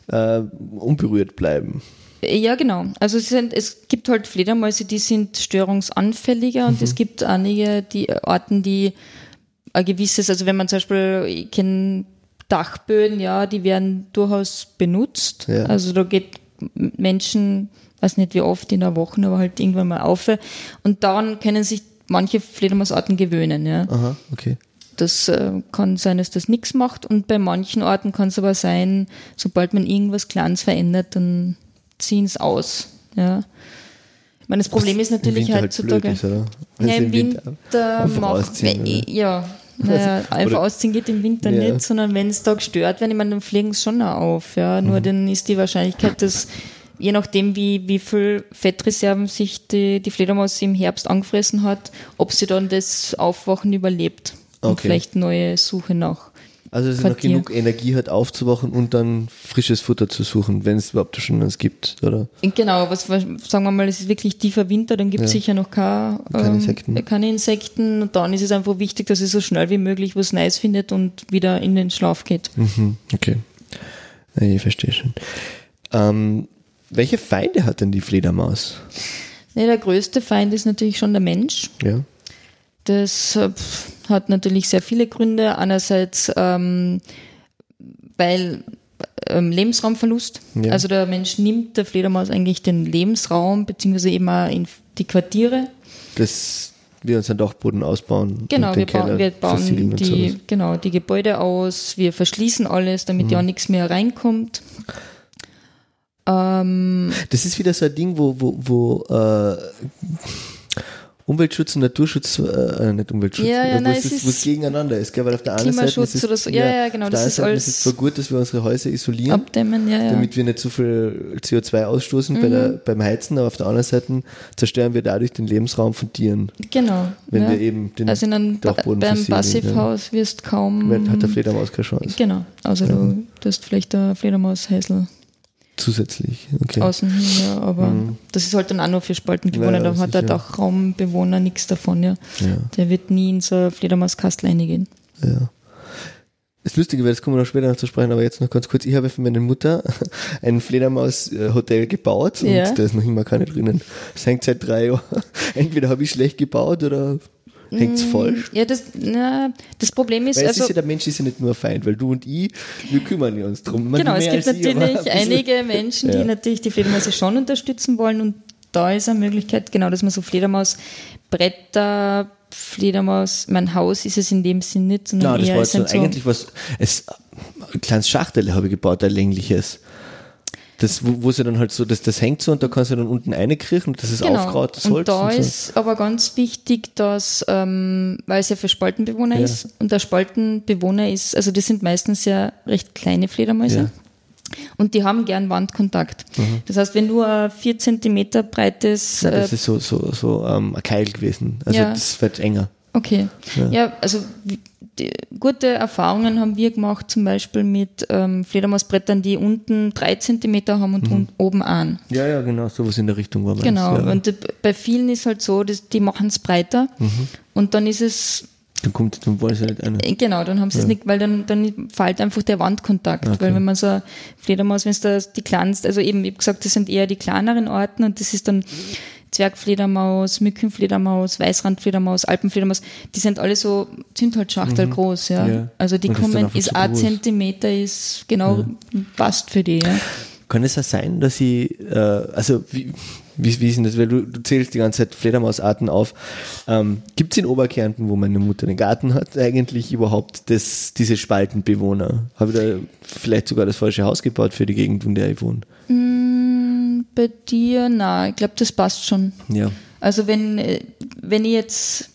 äh, unberührt bleiben. Ja, genau. Also es, sind, es gibt halt Fledermäuse, die sind störungsanfälliger und Mhm. es gibt einige die Arten, die ein gewisses, also wenn man zum Beispiel, ich kenne Dachböden, ja, die werden durchaus benutzt. Ja. Also da geht Menschen, weiß nicht wie oft in der Woche, aber halt irgendwann mal auf. Und daran können sich manche Fledermausarten gewöhnen, ja. Aha, okay. Das äh, kann sein, dass das nichts macht und bei manchen Orten kann es aber sein, sobald man irgendwas Kleines verändert, dann ziehen es aus. Ja. Ich meine, das Problem ist natürlich heutzutage. Halt? Wenn ja, sie im Winter einfach macht ausziehen, oder? ja. Naja, einfach ausziehen geht im Winter Ja. nicht, sondern wenn es da gestört wird, ich meine, dann fliegen sie schon auf. Ja. Nur Mhm. dann ist die Wahrscheinlichkeit, dass je nachdem, wie, wie viel Fettreserven sich die, die Fledermaus im Herbst angefressen hat, ob sie dann das Aufwachen überlebt und Okay. vielleicht neue Suche nach. Also dass sie noch genug Energie hat, aufzuwachen und dann frisches Futter zu suchen, wenn es überhaupt schon eins gibt, oder? Genau, was sagen wir mal, es ist wirklich tiefer Winter, dann gibt es Ja. sicher noch kein, Keine ähm, Insekten. keine Insekten und dann ist es einfach wichtig, dass es so schnell wie möglich was Neues findet und wieder in den Schlaf geht. Mhm, okay. Ich verstehe schon. Ähm, welche Feinde hat denn die Fledermaus? Ne, der größte Feind ist natürlich schon der Mensch. Ja. Das äh, hat natürlich sehr viele Gründe. Einerseits, ähm, weil ähm, Lebensraumverlust. Ja. Also der Mensch nimmt der Fledermaus eigentlich den Lebensraum, beziehungsweise eben auch in die Quartiere. Das wir unseren Dachboden ausbauen. Genau, wir, ba wir, bauen die, genau, die Gebäude aus, wir verschließen alles, damit mhm. ja nichts mehr reinkommt. Ähm, das ist wieder so ein Ding, wo, wo, wo äh, Umweltschutz und Naturschutz, äh, nicht Umweltschutz, ja, ja, wo, nein, es, ist, wo es gegeneinander ist, gell? weil auf der einen Seite ist es, oder so. ja, ja, genau, das ist alles ist es zwar gut, dass wir unsere Häuser isolieren, abdämmen, ja, ja. damit wir nicht zu viel CO2 ausstoßen mhm. bei der, beim Heizen, aber auf der anderen Seite zerstören wir dadurch den Lebensraum von Tieren. Genau. Wenn ja. wir eben den also in einem Dachboden beim Passivhaus wirst kaum. Hat der Fledermaus keine Chance. Genau, also du, du hast vielleicht der Fledermaushäsel. Zusätzlich, okay. Außen hin, ja, aber mhm. das ist halt dann auch nur für Spaltenbewohner, da hat der Dachraumbewohner nichts davon, ja. ja. Der wird nie in so Fledermauskastel reingehen. Ja. Das Lustige wäre, das kommen wir noch später noch zu sprechen, aber jetzt noch ganz kurz. Ich habe für meine Mutter ein Fledermaus-Hotel gebaut und ja. da ist noch immer keine drinnen. Es hängt seit drei Jahren. Entweder habe ich schlecht gebaut oder Hängt es mm, falsch? Ja, das, na, das Problem ist. Weil also, ist ja, der Mensch ist ja nicht nur ein Feind, weil du und ich, wir kümmern uns drum. Man genau, es gibt natürlich ich, einige Menschen, die ja. natürlich die Fledermäuse schon unterstützen wollen und da ist eine Möglichkeit, genau, dass man so Fledermausbretter, Fledermaus, mein Haus ist es in dem Sinn nicht, sondern Nein, das eher war jetzt so eigentlich was, es, ein kleines Schachtel habe ich gebaut, ein längliches. Das, wo, wo sie dann halt so, das, das hängt so und da kannst du dann unten reinkriechen und das ist genau. aufgraut, das Holz. Und da und so. ist aber ganz wichtig, dass, ähm, weil es ja für Spaltenbewohner ja. ist und der Spaltenbewohner ist, also das sind meistens ja recht kleine Fledermäuse. Ja. Und die haben gern Wandkontakt. Mhm. Das heißt, wenn du ein 4 cm breites. Ja, das äh, ist so, so, so ähm, ein Keil gewesen. Also ja. das wird enger. Okay. Ja, ja also die, gute Erfahrungen haben wir gemacht, zum Beispiel mit ähm, Fledermausbrettern, die unten drei Zentimeter haben und mhm. oben an. Ja, ja, genau, sowas in der Richtung war Genau, ja. und bei vielen ist halt so, dass die machen es breiter mhm. und dann ist es dann kommt, dann wollen sie nicht eine. Äh, genau, dann haben sie es nicht, weil dann, dann fällt einfach der Wandkontakt. Okay. Weil wenn man so Fledermaus, wenn es da die kleinsten, also eben, ich habe gesagt, das sind eher die kleineren Orten und das ist dann Zwergfledermaus, Mückenfledermaus, Weißrandfledermaus, Alpenfledermaus, die sind alle so, sind halt Schachtel mhm. groß, ja. ja. Also die kommen, ist ein Zentimeter, ist genau, ja. passt für die, ja. Kann es auch sein, dass sie, äh, also wie, wie, wie ist denn das? Weil du, du zählst die ganze Zeit Fledermausarten auf. Ähm, Gibt es in Oberkärnten, wo meine Mutter den Garten hat, eigentlich überhaupt das, diese Spaltenbewohner? Habe ich da vielleicht sogar das falsche Haus gebaut für die Gegend, in der ich wohne? Mm, bei dir, na, ich glaube, das passt schon. Ja. Also wenn, äh, wenn ich jetzt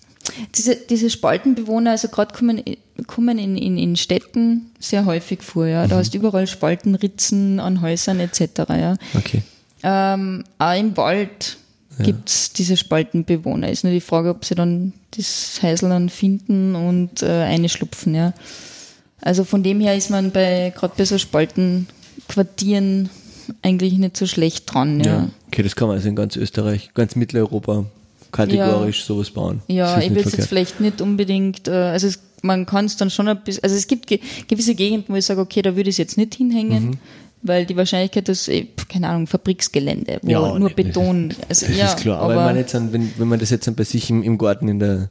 diese, diese Spaltenbewohner, also gerade kommen, kommen in, in, in Städten sehr häufig vor, ja. Da mhm. hast du überall Spaltenritzen an Häusern etc. Ja. Okay. Ähm, auch im Wald ja. gibt es diese Spaltenbewohner. Ist nur die Frage, ob sie dann das Häusl dann finden und äh, einschlupfen, ja. Also von dem her ist man bei gerade bei so Spaltenquartieren eigentlich nicht so schlecht dran, ja. ja. Okay, das kann man also in ganz Österreich, ganz Mitteleuropa kategorisch ja. sowas bauen. Ja, ich will es jetzt vielleicht nicht unbedingt, äh, also es, man kann es dann schon ein bisschen, also es gibt ge gewisse Gegenden, wo ich sage, okay, da würde ich es jetzt nicht hinhängen. Mhm weil die Wahrscheinlichkeit, dass, eh, keine Ahnung, Fabriksgelände, wo ja, nur Beton. Also, das ja, ist klar, aber, aber jetzt an, wenn, wenn man das jetzt dann bei sich im, im Garten in der,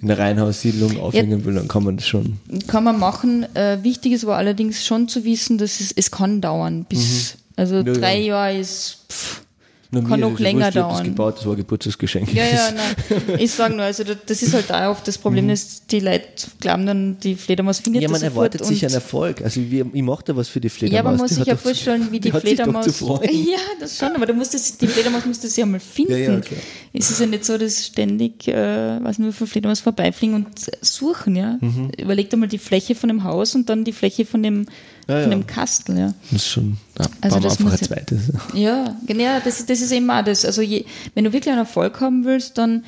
in der Reihenhaussiedlung aufhängen ja, will, dann kann man das schon. Kann man machen. Äh, wichtig ist aber allerdings schon zu wissen, dass es, es kann dauern bis, mhm. Also drei Jahre ist, pff, na, kann noch länger dauern. Das gebaut, das war ein Geburtstagsgeschenk. Ja, ja, nein. Ich sage nur, also das ist halt auch oft das Problem, mhm. dass die Leute glauben dann, die Fledermaus findet Ja, man erwartet sich einen Erfolg. Also ich, ich mache da was für die Fledermaus. Ja, aber man muss sich ja vorstellen, wie die, die Fledermaus. Ja, das schon, aber du musst das, die Fledermaus musst du sie einmal finden. Ja, ja, klar. Es ist ja nicht so, dass ständig, äh, was nur von Fledermaus vorbeifliegen und suchen, ja. Mhm. Überleg dir mal die Fläche von dem Haus und dann die Fläche von dem ja, von dem Kastel, ja. Das ist schon, ja, also das einfach ein zweites. Ja, genau, das, das ist eben auch das. Also je, wenn du wirklich einen Erfolg haben willst, dann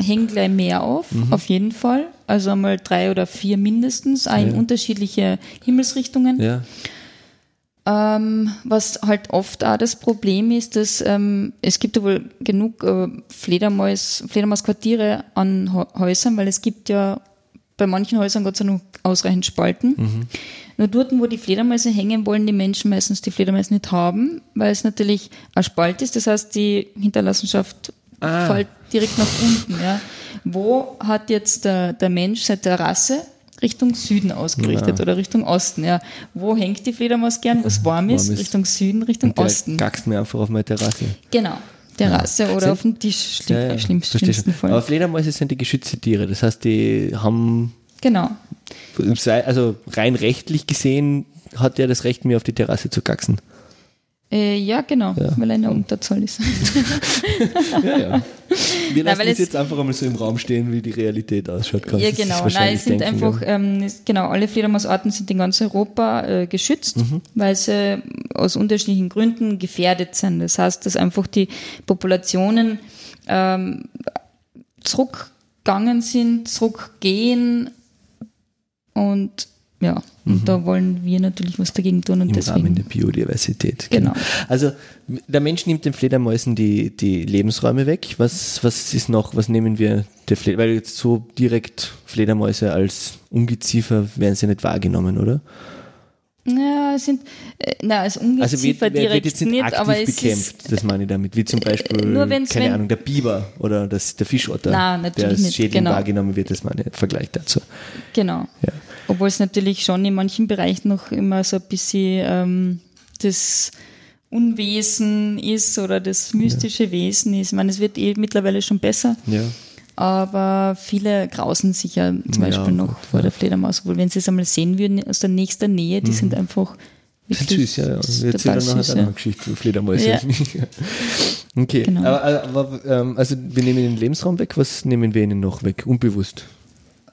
häng gleich mehr auf, mhm. auf jeden Fall. Also einmal drei oder vier mindestens, auch in unterschiedliche Himmelsrichtungen. Ja. Ähm, was halt oft auch das Problem ist, dass ähm, es gibt ja wohl genug äh, Fledermaus, Fledermausquartiere an Häusern, weil es gibt ja bei manchen Häusern Gott sei Dank ausreichend Spalten. Mhm. Nur dort, wo die Fledermäuse hängen, wollen die Menschen meistens die Fledermäuse nicht haben, weil es natürlich ein Spalt ist. Das heißt, die Hinterlassenschaft ah. fällt direkt nach unten. Ja. wo hat jetzt der, der Mensch seit der Rasse Richtung Süden ausgerichtet Ja. oder Richtung Osten? Ja. Wo hängt die Fledermaus gern, wo es warm ist? Warm ist. Richtung Süden, Richtung Osten. gackst mir einfach auf meine Terrasse. Genau. Terrasse oder Sind- auf dem Tisch, schlimm, Ja, ja, schlimm, schlimmsten schon. Aber Fall. Fledermäuse sind die geschützte Tiere. Das heißt, die haben, Genau. also rein rechtlich gesehen, hat er das Recht, mir auf die Terrasse zu gacksen. Äh, ja, genau, Ja. weil er in der Unterzahl ist. Ja, ja. Wir lassen das es- jetzt einfach einmal so im Raum stehen, wie die Realität ausschaut. Kannst Ja, genau. Nein, es sind denken, einfach, ja. ähm, genau, alle Fledermausarten sind in ganz Europa äh, geschützt, Mhm. weil sie aus unterschiedlichen Gründen gefährdet sind. Das heißt, dass einfach die Populationen ähm, zurückgegangen sind, zurückgehen und ja, und da wollen wir natürlich was dagegen tun und Mhm. Im Rahmen der deswegen. Biodiversität. Genau. Also der Mensch nimmt den Fledermäusen die, die Lebensräume weg. Was, was ist noch, was nehmen wir der Fleder, weil jetzt so direkt Fledermäuse als Ungeziefer werden sie nicht wahrgenommen, oder? Ja, es sind, äh, na, als Also Ungeziefer wird, direkt wird jetzt nicht, nicht, aktiv aber es bekämpft, ist, das meine ich damit. Wie zum Beispiel, nur wenn's- keine wenn- Ahnung, der Biber oder das, der Fischotter, Nein, der als nicht, Schädling genau. wahrgenommen wird, das meine ich im Vergleich dazu. Genau. Ja. Obwohl es natürlich schon in manchen Bereichen noch immer so ein bisschen ähm, das Unwesen ist oder das mystische Wesen ist. Ich meine, es wird eh mittlerweile schon besser, Ja. Aber viele grausen sich ja zum Ja, Beispiel noch vor der Fledermaus. Obwohl, wenn sie es einmal sehen würden aus der nächsten Nähe, die sind einfach wirklich süß, ja. ja. ist Wir erzählen dann nachher ja. eine Geschichte für Fledermäuse. Ja. okay, Genau. aber, aber ähm, also wir nehmen den Lebensraum weg, was nehmen wir ihnen noch weg? Unbewusst.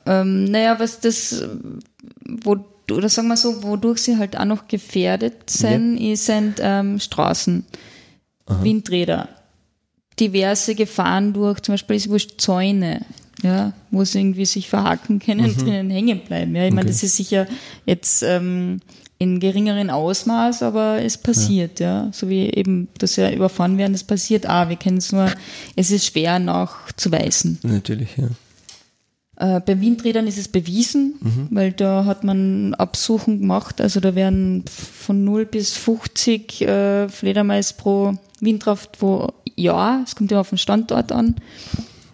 Ähm, naja, was das, wo, oder sagen wir so, wodurch sie halt auch noch gefährdet sind, ist, sind ähm, Straßen, Windräder, diverse Gefahren durch, zum Beispiel ist wurscht Zäune, ja, wo sie irgendwie sich verhaken können und drinnen hängen bleiben. Ja, ich meine, Okay. das ist sicher jetzt ähm, in geringeren Ausmaß, aber es passiert, ja. So wie eben, dass sie überfahren werden, das passiert auch. Wir kennen es nur, es ist schwer nachzuweisen. Natürlich, ja. Äh, bei Windrädern ist es bewiesen, weil da hat man Absuchen gemacht. Also da werden von 0 bis 50 äh, Fledermaus pro Windraft pro Jahr, es kommt ja auf den Standort an,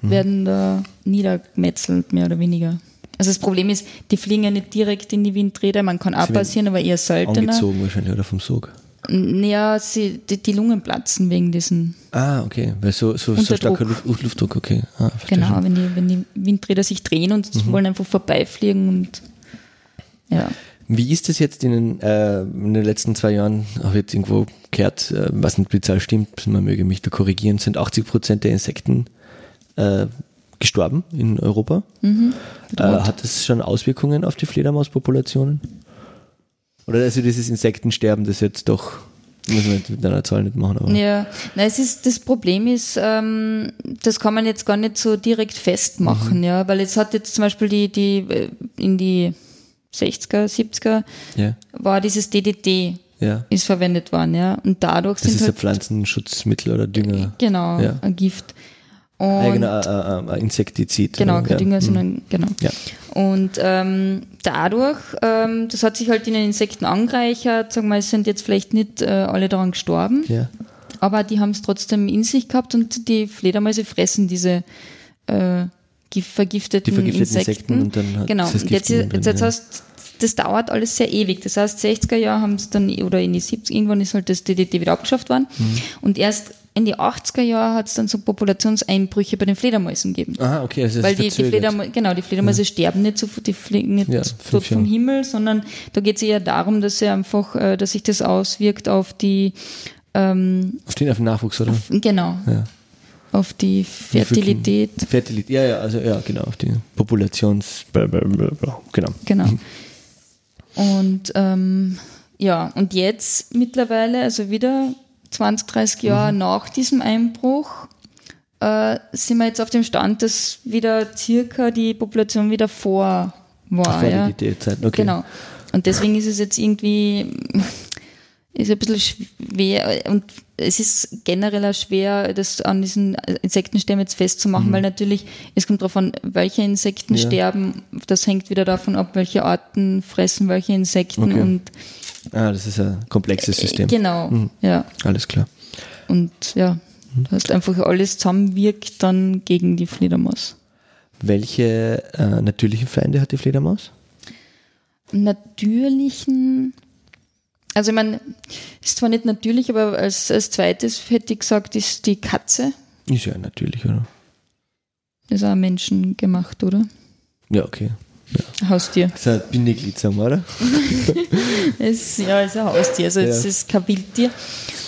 werden da niedergemetzelt, mehr oder weniger. Also das Problem ist, die fliegen ja nicht direkt in die Windräder, man kann auch passieren, aber eher seltener. Angezogen wahrscheinlich oder vom Sog. Ja, sie, die, die Lungen platzen wegen diesen Ah, okay. Weil so, so, so starker. Luft, Luftdruck, okay. Ah, Genau, schon. wenn die, wenn die Windräder sich drehen und Mhm. wollen einfach vorbeifliegen und ja. Wie ist das jetzt in den, äh, in den letzten zwei Jahren, habe jetzt irgendwo gehört, äh, was nicht die Zahl stimmt, man möge mich da korrigieren, sind 80 Prozent der Insekten äh, gestorben in Europa. Mhm. Äh, hat das schon Auswirkungen auf die Fledermauspopulationen? Oder also dieses Insektensterben, das jetzt doch, muss man jetzt mit einer Zahl nicht machen, aber Ja, na, es ist, das Problem ist, ähm, das kann man jetzt gar nicht so direkt festmachen, Mhm. ja, weil jetzt hat jetzt zum Beispiel die, die, äh, in die 60er, 70er ja, war dieses DDT, ja. ist verwendet worden, ja, und dadurch Das sind ist ein halt, Pflanzenschutzmittel oder Dünger. genau, Ja. ein Gift. Und Eigener äh, äh, äh, Insektizid. Genau, kein ja. Dünger, Mhm. sondern genau. Ja. Und ähm, dadurch, ähm, das hat sich halt in den Insekten angereichert, sagen wir, es sind jetzt vielleicht nicht äh, alle daran gestorben, Ja. aber die haben es trotzdem in sich gehabt und die Fledermäuse fressen diese äh, vergifteten, Die vergifteten Insekten. Insekten und dann genau. das Und jetzt, drin, jetzt ja. heißt, das dauert alles sehr ewig. Das heißt, 60er Jahre haben es dann, oder in die 70er, irgendwann ist halt das DDT wieder abgeschafft worden. Mhm. Und erst in die 80er Jahre hat es dann so Populationseinbrüche bei den Fledermäusen gegeben. Aha, okay, also das Weil ist die, die verzögert. Fledermäuse, genau, die Fledermäuse sterben nicht so, die fliegen nicht Ja, fünf vom. Himmel, sondern da geht es eher darum, dass sie einfach, äh, dass sich das auswirkt auf die, ähm, Auf den, auf den Nachwuchs, oder? genau, Ja. Auf die Fertilität, Fertilität, ja, ja, also ja, genau, auf die Populations... Genau. genau. Und ähm, ja, und jetzt mittlerweile, also wieder 20, 30 Jahre nach diesem Einbruch, äh, sind wir jetzt auf dem Stand, dass wieder circa die Population wieder vor war. Vor ja. okay. Genau. Und deswegen ist es jetzt irgendwie ist ein bisschen schwer und es ist generell auch schwer, das an diesen Insektenstämmen jetzt festzumachen, weil natürlich, es kommt darauf an, welche Insekten Mhm. Ja. sterben, das hängt wieder davon ab, welche Arten fressen welche Insekten Okay. und Ah, das ist ein komplexes System. genau, Mhm. ja. Alles klar. Und ja, das heißt einfach alles zusammenwirkt dann gegen die Fledermaus. Welche äh, natürlichen Feinde hat die Fledermaus? Natürlichen, also ich meine, ist zwar nicht natürlich, aber als, als zweites hätte ich gesagt, ist die Katze. Ist ja natürlich, oder? ist auch menschengemacht, oder? Ja, okay. Ja. Haustier. Das ist ein wir, oder? es, ja, es ist ein Haustier, also ja. es ist kein Wildtier.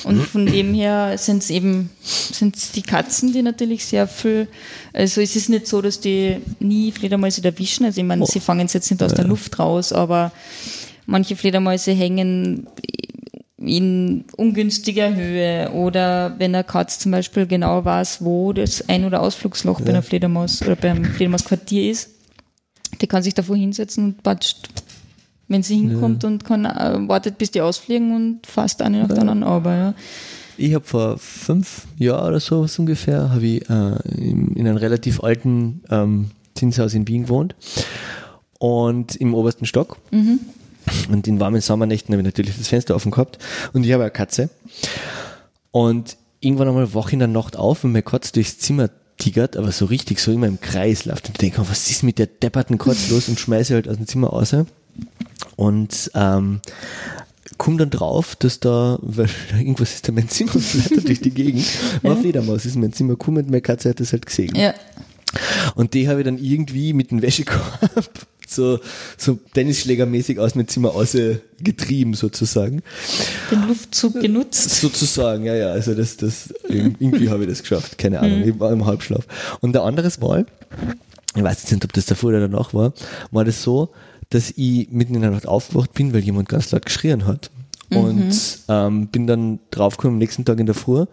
Und von dem her sind es eben sind's die Katzen, die natürlich sehr viel, also es ist nicht so, dass die nie Fledermäuse erwischen, also ich meine, oh. sie fangen es jetzt nicht aus ja. der Luft raus, aber manche Fledermäuse hängen in ungünstiger Höhe oder wenn eine Katz zum Beispiel genau weiß, wo das Ein- oder Ausflugsloch ja. bei einer Fledermaus oder beim Fledermausquartier ist, die kann sich davor hinsetzen und patscht, wenn sie hinkommt ja. und kann, äh, wartet, bis die ausfliegen und fasst eine nach der anderen aber ja. Ich habe vor fünf Jahren oder so was ungefähr, habe ich äh, in, in, einem relativ alten ähm, Zinshaus in Wien gewohnt und im obersten Stock. Mhm. Und in warmen Sommernächten habe ich natürlich das Fenster offen gehabt und ich habe eine Katze. Und irgendwann einmal wach in der Nacht auf und meine Katze durchs Zimmer tigert, aber so richtig so immer im Kreis läuft. Und ich denke, was ist mit der depperten Katze los und schmeiße halt aus dem Zimmer raus. Und ähm, komme dann drauf, dass da, weil irgendwas ist da mein Zimmer flattert durch die Gegend. War ja. Fledermaus ist in mein Zimmer gekommen und meine Katze hat das halt gesehen. Ja. Und die habe ich dann irgendwie mit dem Wäschekorb so, so Tennisschlägermäßig aus dem Zimmer getrieben sozusagen. Den Luftzug genutzt. Sozusagen, ja, ja. Also das, das, irgendwie habe ich das geschafft. Keine Ahnung. Mhm. Ich war im Halbschlaf. Und der anderes Mal, ich weiß jetzt nicht, ob das davor oder danach war, war das so, dass ich mitten in der Nacht aufgewacht bin, weil jemand ganz laut geschrien hat. Und mhm. ähm, bin dann draufgekommen am nächsten Tag in der Früh,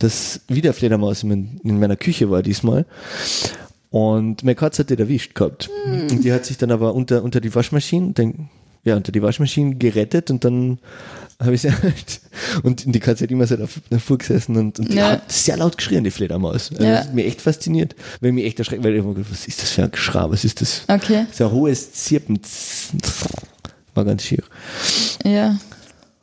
dass wieder Fledermaus in meiner Küche war diesmal. Und meine Katze hat die erwischt gehabt. Mhm. Und die hat sich dann aber unter, unter die Waschmaschine, den, ja, unter die Waschmaschine gerettet und dann habe ich sie halt, und die Katze hat immer so davor gesessen und, und die ja. hat sehr laut geschrien, die Fledermaus. Also ja. Das hat mich echt fasziniert, weil mich echt erschreckt, weil ich immer gedacht, was ist das für ein Geschrei, was ist das? Okay. So ein hohes Zirpen. War ganz schier. Ja.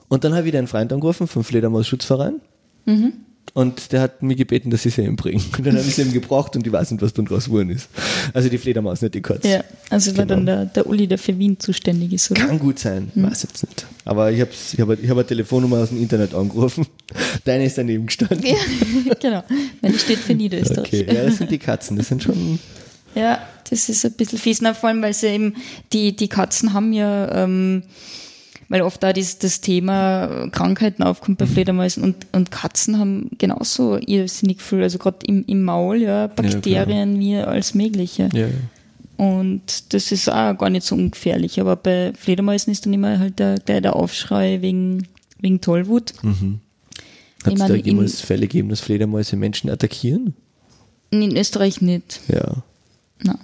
Und dann habe ich wieder einen Freund angerufen vom Fledermaus-Schutzverein. Mhm. Und der hat mir gebeten, dass ich sie ihm bringe. Und dann habe ich sie ihm gebraucht und ich weiß nicht, was dann draus geworden ist. Also die Fledermaus, nicht die Katze. Ja, also war genau. dann der, der Uli, der für Wien zuständig ist, oder? Kann gut sein, hm. weiß jetzt nicht. Aber ich habe ich hab, ich hab eine Telefonnummer aus dem Internet angerufen. Deine ist daneben gestanden. Ja, genau. Meine steht für Niederösterreich. Okay, ja, das sind die Katzen, das sind schon... Ja, das ist ein bisschen fies, vor allem, weil sie eben, die, die Katzen haben ja... Ähm, weil oft da das, das Thema Krankheiten aufkommt bei mhm. Fledermäusen und, und Katzen haben genauso irrsinnig viel, also gerade im, im Maul, ja, Bakterien ja, wie als mögliche. Ja. Und das ist auch gar nicht so ungefährlich, aber bei Fledermäusen ist dann immer halt der, der, der Aufschrei wegen, wegen Tollwut. Mhm. Hat es da jemals Fälle gegeben, dass Fledermäuse Menschen attackieren? In Österreich nicht. Ja. Nein.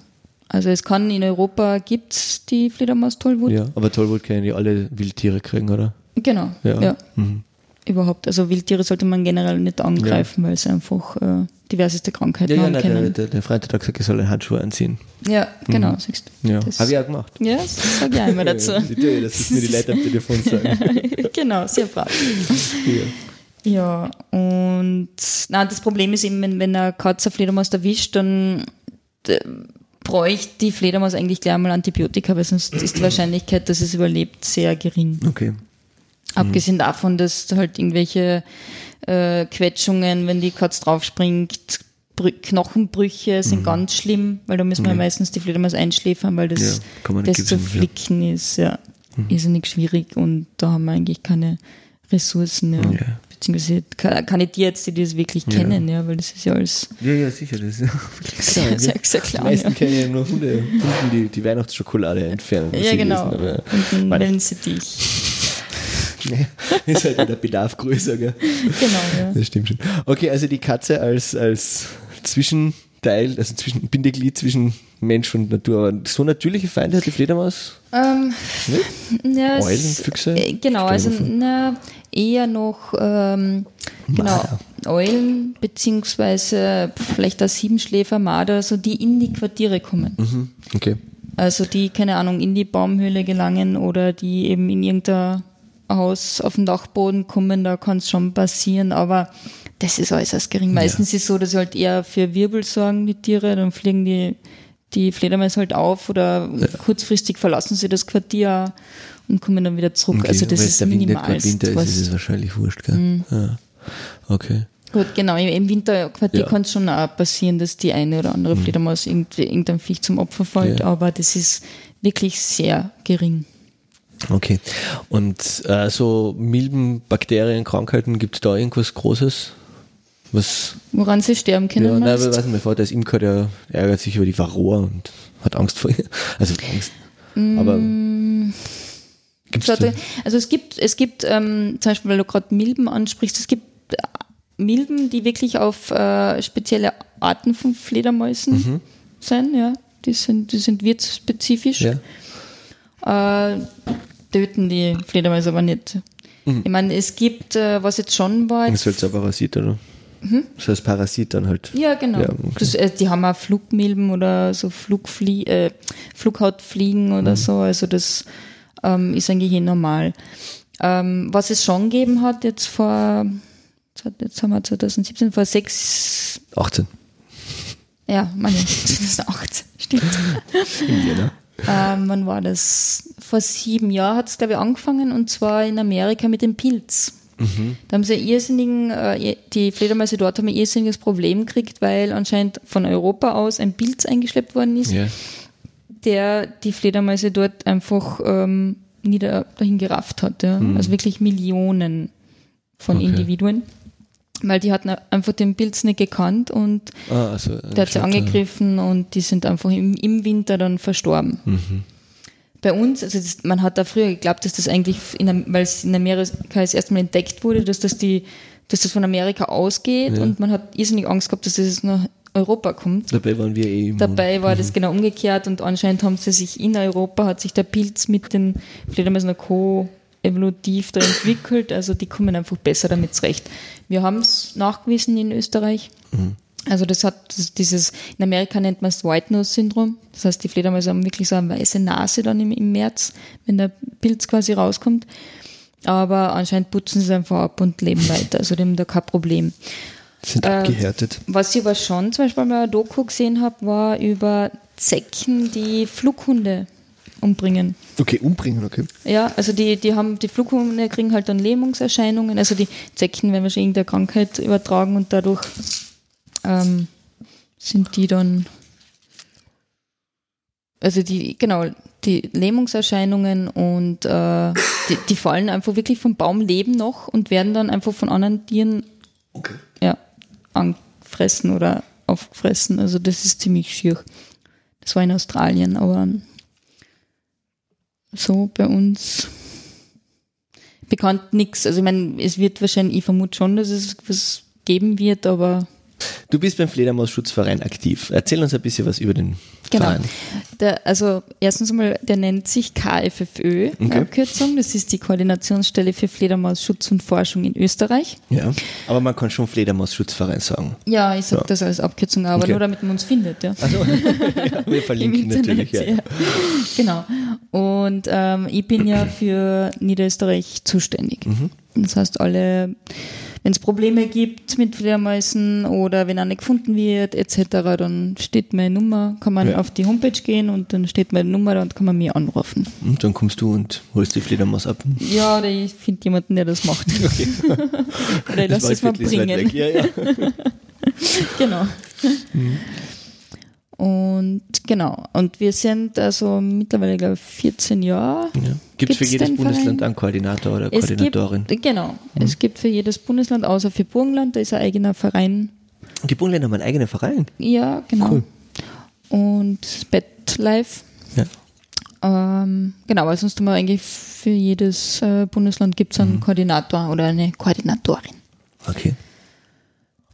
Also es kann in Europa gibt es die Fledermaus-Tollwut. Ja, aber Tollwut können ja alle Wildtiere kriegen, oder? Genau, ja. ja. Mhm. Überhaupt. Also Wildtiere sollte man generell nicht angreifen, ja. weil sie einfach äh, diverseste Krankheiten ja, ja, haben nein, können. Der, der Freitag hat gesagt, ich soll einen Handschuh anziehen. Ja, genau, mhm. siehst du. Ja, habe ich auch gemacht. Ja, das sage ich auch immer dazu. tue das ist mir die Leute am Telefon sagen. genau, sehr brav. Ja. ja, und na, das Problem ist eben, wenn, wenn eine Katze Fledermaus erwischt, dann bräuchte die Fledermaus eigentlich gleich mal Antibiotika, weil sonst ist die Wahrscheinlichkeit, dass es überlebt, sehr gering. Okay. Abgesehen davon, dass halt irgendwelche äh, Quetschungen, wenn die Katze draufspringt, Knochenbrüche sind mhm. ganz schlimm, weil da müssen wir ja. meistens die Fledermaus einschläfern, weil das, ja, das zu flicken ja. ist ja mhm. irrsinnig schwierig und da haben wir eigentlich keine Ressourcen. Ja. ja beziehungsweise keine Tierärzte, die das wirklich ja. kennen, ja, weil das ist ja alles. Ja, ja, sicher, das ist ja wirklich sehr, sehr, sehr klar. Die meisten ja. kennen ja nur Hunde, Hunden, die die Weihnachtsschokolade entfernen. Ja, genau. Lesen, und dann wählen sie dich. Ja, ist halt der Bedarf größer, gell? Genau, ja. Das stimmt schon. Okay, also die Katze als, als Zwischenteil, also zwischen, Bindeglied zwischen Mensch und Natur. Aber so natürliche Feinde hat die Fledermaus? Ähm, ja, Eulen, Füchse? Äh, genau, also na, eher noch ähm, genau, Eulen beziehungsweise vielleicht auch Siebenschläfer, Marder, so die in die Quartiere kommen. Mhm, okay. Also die, keine Ahnung, in die Baumhöhle gelangen oder die eben in irgendein Haus auf den Dachboden kommen, da kann es schon passieren, aber das ist äußerst gering. Meistens ja. ist es so, dass sie halt eher für Wirbel sorgen, die Tiere, dann fliegen die die Fledermäuse halt auf oder ja. kurzfristig verlassen sie das Quartier und kommen dann wieder zurück. Okay, also das ist der minimal. Winter ist, ist es wahrscheinlich wurscht, gell? Mhm. Ja. Okay. Gut, genau. Im Winterquartier ja. kann es schon auch passieren, dass die eine oder andere mhm. Fledermaus irgendein Viech zum Opfer fällt, ja. aber das ist wirklich sehr gering. Okay. Und äh, so Milben, Bakterien, Krankheiten, gibt es da irgendwas Großes? Was, Woran sie sterben können? Ja, nein, weiß nicht, mein Vater ist Imker, der ärgert sich über die Varroa und hat Angst vor ihr. Also Angst. Mm. Aber gibt's also, also es gibt, es gibt ähm, zum Beispiel, weil du gerade Milben ansprichst, es gibt äh, Milben, die wirklich auf äh, spezielle Arten von Fledermäusen mhm. sind, ja. Die sind, die sind wirtsspezifisch. Ja. Äh, töten die Fledermäuse aber nicht. Mhm. Ich meine, es gibt, äh, was jetzt schon war. Das ist halt ein Parasit, oder? Mhm. Das heißt Parasit dann halt. Ja, genau. Ja, okay. das, äh, die haben auch Flugmilben oder so Flugflie äh, Flughautfliegen oder mhm. so. Also das ähm, ist eigentlich eh normal. Ähm, was es schon gegeben hat, jetzt vor, jetzt haben wir 2017, vor sechs. 18. Ja, meine, 2018, stimmt. Indiana. Ähm, wann war das? Vor sieben Jahren hat es, glaube ich, angefangen und zwar in Amerika mit dem Pilz. Mhm. Da haben sie irrsinnigen, äh, die Fledermäuse dort haben ein irrsinniges Problem gekriegt, weil anscheinend von Europa aus ein Pilz eingeschleppt worden ist, yeah. Der die Fledermäuse dort einfach ähm, nieder dahin gerafft hat. Ja? Mhm. Also wirklich Millionen von okay. Individuen weil die hatten einfach den Pilz nicht gekannt und ah, also der hat sie angegriffen und die sind einfach im, im Winter dann verstorben. Mhm. Bei uns, also das, man hat da früher geglaubt, dass das eigentlich, weil es in Amerika das erste Mal entdeckt wurde, dass das die, dass das von Amerika ausgeht ja. und man hat irrsinnig Angst gehabt, dass das nach Europa kommt. Dabei waren wir eh Dabei war mhm. das genau umgekehrt und anscheinend haben sie sich in Europa, hat sich der Pilz mit den Fledermäusen Co evolutiv da entwickelt, also die kommen einfach besser damit zurecht. Wir haben es nachgewiesen in Österreich. Mhm. Also das hat dieses, in Amerika nennt man es White Nose Syndrom. Das heißt, die Fledermäuse haben wirklich so eine weiße Nase dann im, im März, wenn der Pilz quasi rauskommt. Aber anscheinend putzen sie es einfach ab und leben weiter. Also die haben da kein Problem. Sind äh, abgehärtet. Was ich aber schon zum Beispiel mal eine Doku gesehen habe, war über Zecken, die Flughunde umbringen. Okay, umbringen, okay. Ja, also die, die haben, die Flughunde kriegen halt dann Lähmungserscheinungen, also die Zecken werden wahrscheinlich irgendeine Krankheit übertragen und dadurch ähm, sind die dann, also die, genau, die Lähmungserscheinungen und äh, die, die, fallen einfach wirklich vom Baum leben noch und werden dann einfach von anderen Tieren okay. ja, angefressen oder aufgefressen. Also das ist ziemlich schier. Das war in Australien, aber so bei uns bekannt nichts. Also ich meine, es wird wahrscheinlich, ich vermute schon, dass es was geben wird, aber Du bist beim Fledermausschutzverein aktiv. Erzähl uns ein bisschen was über den genau. Verein. Der, also erstens einmal, der nennt sich KFFÖ, okay. Abkürzung. Das ist die Koordinationsstelle für Fledermausschutz und Forschung in Österreich. Ja, aber man kann schon Fledermausschutzverein sagen. Ja, ich sage ja. das als Abkürzung, aber okay. nur damit man uns findet. Ja. Also, ja, wir verlinken natürlich. Ja. Genau. Und ähm, ich bin ja für Niederösterreich zuständig. Mhm. Das heißt, alle wenn es Probleme gibt mit Fledermäusen oder wenn eine gefunden wird etc., dann steht meine Nummer, kann man ja. auf die Homepage gehen und dann steht meine Nummer und kann man mir anrufen. Und dann kommst du und holst die Fledermaus ab? Ja, oder ich finde jemanden, der das macht. Okay. oder ich lasse es mal bringen. Ja, ja. genau. Mhm. Und genau, und wir sind also mittlerweile, glaube ich, 14 Jahre. Ja. Gibt es für jedes Bundesland Verein? einen Koordinator oder es Koordinatorin? Gibt, genau, mhm. es gibt für jedes Bundesland, außer für Burgenland, da ist ein eigener Verein. Die Burgenländer haben einen eigenen Verein? Ja, genau. Cool. Und BetLife. Ja. Ähm, genau, aber sonst haben wir eigentlich für jedes äh, Bundesland gibt es einen mhm. Koordinator oder eine Koordinatorin. Okay.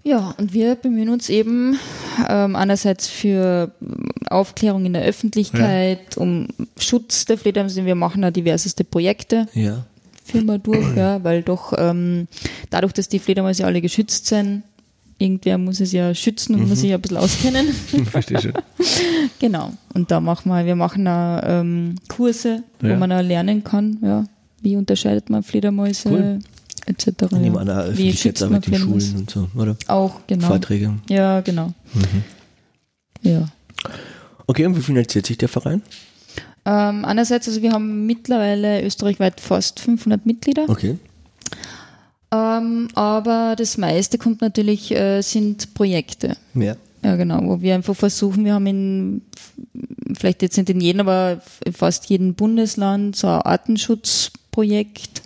Ja, und wir bemühen uns eben ähm, einerseits für Aufklärung in der Öffentlichkeit, ja. um Schutz der Fledermäuse. Wir machen da diverseste Projekte. Ja. Führen wir durch, ja, weil doch ähm, dadurch, dass die Fledermäuse alle geschützt sind, irgendwer muss es ja schützen und mhm. muss sich ja ein bisschen auskennen. Verstehe schon. genau. Und da machen wir, wir machen auch ähm, Kurse, ja. wo man auch lernen kann, ja, wie unterscheidet man Fledermäuse. Cool etc. Ich nehme an, Öffentlichkeitsarbeit in Schulen und so, oder? Auch, genau. Vorträge. Ja, genau. Mhm. Ja. Okay, und wie finanziert sich der Verein? Ähm, einerseits, also wir haben mittlerweile österreichweit fast 500 Mitglieder. Okay. Ähm, aber das meiste kommt natürlich, äh, sind Projekte. Ja. Ja, genau, wo wir einfach versuchen, wir haben in, vielleicht jetzt nicht in jedem, aber in fast jedem Bundesland so ein Artenschutzprojekt,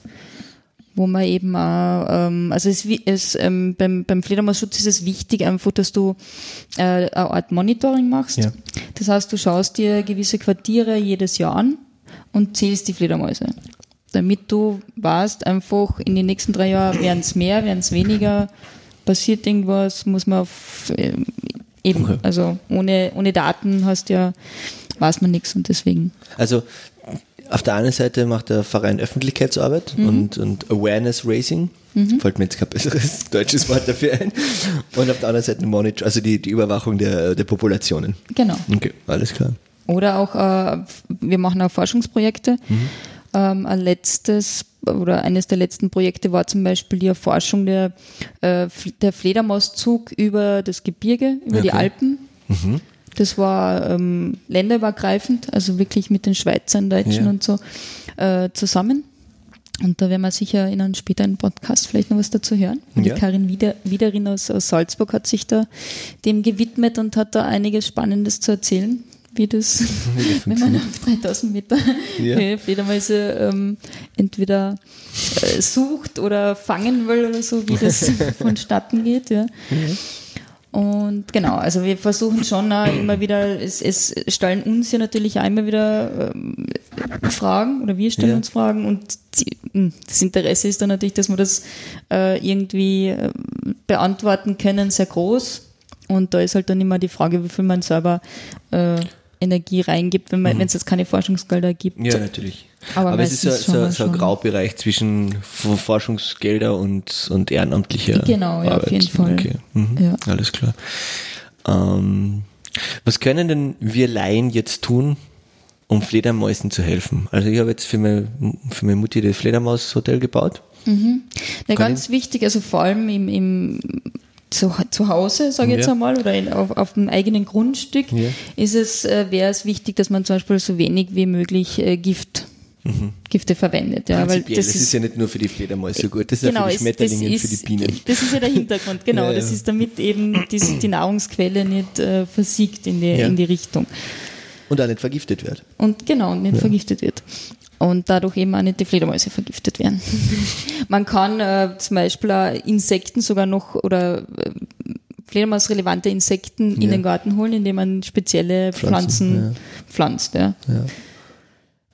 wo man eben auch, ähm, also es, es, ähm, beim, beim Fledermausschutz ist es wichtig einfach, dass du äh, eine Art Monitoring machst. Ja. Das heißt, du schaust dir gewisse Quartiere jedes Jahr an und zählst die Fledermäuse. Damit du weißt, einfach in den nächsten drei Jahren werden es mehr, werden es weniger, passiert irgendwas, muss man auf äh, eben, Okay. also ohne, ohne Daten hast ja, weiß man nichts und deswegen. Also auf der einen Seite macht der Verein Öffentlichkeitsarbeit und, und Awareness Raising. Fällt mir jetzt kein besseres deutsches Wort dafür ein. Und auf der anderen Seite Monitor, also die, die Überwachung der, der Populationen. Genau. Okay, alles klar. Oder auch, äh, wir machen auch Forschungsprojekte. Ähm, ein letztes oder eines der letzten Projekte war zum Beispiel die Erforschung der, äh, der Fledermauszug über das Gebirge, über die Okay. Alpen. Das war ähm, länderübergreifend, also wirklich mit den Schweizern, Deutschen Ja. und so äh, zusammen. Und da werden wir sicher in einem späteren Podcast vielleicht noch was dazu hören. Und Ja. Die Karin Wieder, Wiederin aus, aus Salzburg hat sich da dem gewidmet und hat da einiges Spannendes zu erzählen, wie das, wenn man auf 3000 Meter Ja. Höhe Fledermäuse ähm, entweder äh, sucht oder fangen will oder so, wie das vonstatten geht. Ja. Und genau, also wir versuchen schon auch immer wieder, es, es stellen uns ja natürlich auch immer wieder ähm, Fragen oder wir stellen Ja. uns Fragen und die, mh, das Interesse ist dann natürlich, dass wir das äh, irgendwie äh, beantworten können, sehr groß. Und da ist halt dann immer die Frage, wie viel man selber äh, Energie reingibt, wenn man- wenn es jetzt keine Forschungsgelder gibt. Ja, natürlich. Aber Aber, es ist so, so, so ein. Graubereich zwischen Forschungsgelder und, und ehrenamtlicher Genau, ja, auf Arbeit. jeden Fall. Okay. Mhm. Ja. Alles klar. Ähm, was können denn wir Laien jetzt tun, um Fledermäusen zu helfen? Also ich habe jetzt für meine, für meine Mutti das Fledermaushotel gebaut. Ja, ganz wichtig, also vor allem im, im zu, zu Hause, sage ich jetzt Ja. einmal, oder in, auf, auf dem eigenen Grundstück, Ja. ist es, äh, wäre es wichtig, dass man zum Beispiel so wenig wie möglich äh, Gift, Gifte verwendet. Ja, weil das das ist, ist, ja nicht nur für die Fledermäuse gut, das ist genau, ja für die Schmetterlinge und für die Bienen. Das ist ja der Hintergrund, genau. Ja, ja. Das ist damit eben die, die Nahrungsquelle nicht äh, versiegt in die, Ja. in die Richtung. Und auch nicht vergiftet wird. Und genau, nicht vergiftet wird. Und dadurch eben auch nicht die Fledermäuse vergiftet werden. Man kann äh, zum Beispiel auch Insekten sogar noch oder äh, Fledermausrelevante Insekten in Ja. den Garten holen, indem man spezielle Pflanzen, Pflanzen, pflanzt. Ja.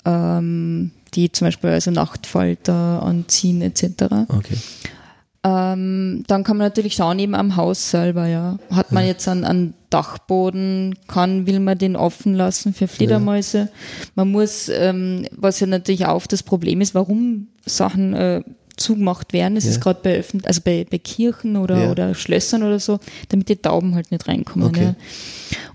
Ähm, die zum Beispiel also Nachtfalter anziehen etc. Okay. Ähm, dann kann man natürlich schauen, eben am Haus selber, ja. Hat man jetzt einen, einen Dachboden, kann, will man den offen lassen für Fledermäuse. Man muss, ähm, was ja natürlich auch das Problem ist, warum Sachen äh, zugemacht werden, das Ja. ist gerade bei Öffn also bei, bei Kirchen oder, Ja. oder Schlössern oder so, damit die Tauben halt nicht reinkommen. Okay. Ja.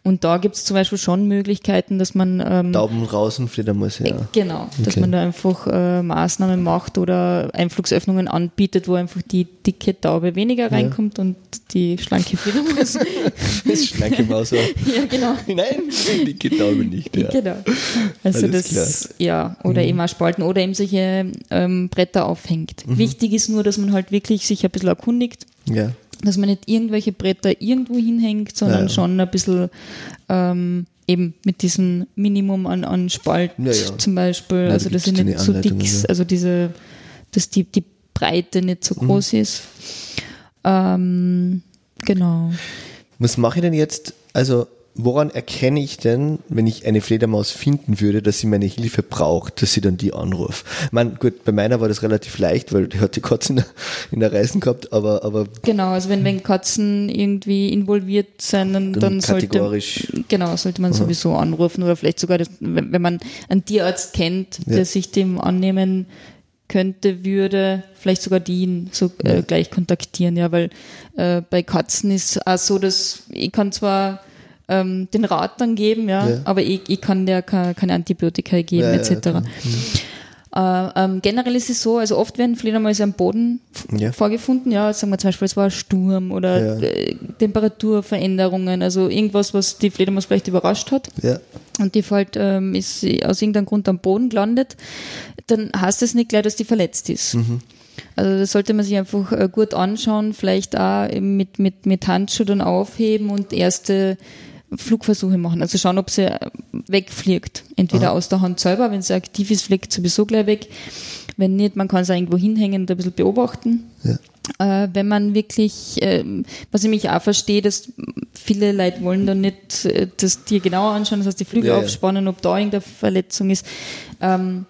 Und da gibt es zum Beispiel schon Möglichkeiten, dass man ähm, Tauben raus und Fledermäuse, ja. Genau, dass Okay. man da einfach äh, Maßnahmen macht oder Einflugsöffnungen anbietet, wo einfach die dicke Taube weniger reinkommt und die schlanke Fledermaus. Das schlanke Maus. ja, ja, genau. Nein, die Taube nicht, ja. Genau. Also Alles das, ja, oder eben auch Spalten oder eben solche ähm, Bretter aufhängt. Wichtig ist nur, dass man halt wirklich sich ein bisschen erkundigt, Ja. Dass man nicht irgendwelche Bretter irgendwo hinhängt, sondern Ja. schon ein bisschen ähm, eben mit diesem Minimum an, an Spalt Ja, ja. zum Beispiel, Ja, also da dass sie nicht die so dick, also diese, dass die, die Breite nicht so groß Mhm. ist. Ähm, genau. Was mache ich denn jetzt? Also, woran erkenne ich denn, wenn ich eine Fledermaus finden würde, dass sie meine Hilfe braucht, dass sie dann die anruft? Ich meine, gut, bei meiner war das relativ leicht, weil die hat die Katze in der, in der Reisen gehabt, aber, aber Genau, also wenn, wenn Katzen irgendwie involviert sind, dann, Dann sollte, kategorisch. genau, sollte man sowieso anrufen oder vielleicht sogar, das, wenn, wenn man einen Tierarzt kennt, Ja. der sich dem annehmen könnte, würde, vielleicht sogar die ihn so äh, gleich kontaktieren, ja, weil äh, bei Katzen ist auch so, dass ich kann zwar ähm, den Rat dann geben, ja, Ja. aber ich, ich kann der keine, keine Antibiotika geben, Ja, ja, etc. klar. Äh, ähm, generell ist es so, also oft werden Fledermäuse am Boden Ja. vorgefunden, ja, sagen wir zum Beispiel, es war ein Sturm oder Ja. äh, Temperaturveränderungen, also irgendwas, was die Fledermaus vielleicht überrascht hat Ja. und die fällt, ähm, ist aus irgendeinem Grund am Boden gelandet, dann heißt es nicht gleich, dass die verletzt ist. Also das sollte man sich einfach äh, gut anschauen, vielleicht auch mit, mit, mit Handschuh dann aufheben und erste Flugversuche machen. Also schauen, ob sie äh, wegfliegt. Entweder aus der Hand selber, wenn sie aktiv ist, fliegt sowieso gleich weg. Wenn nicht, man kann auch irgendwo hinhängen und ein bisschen beobachten. Ja. Äh, wenn man wirklich, ähm, was ich mich auch verstehe, dass viele Leute wollen dann nicht äh, das Tier genauer anschauen, das heißt die Flügel ja. aufspannen, ob da irgendeine Verletzung ist. Ähm,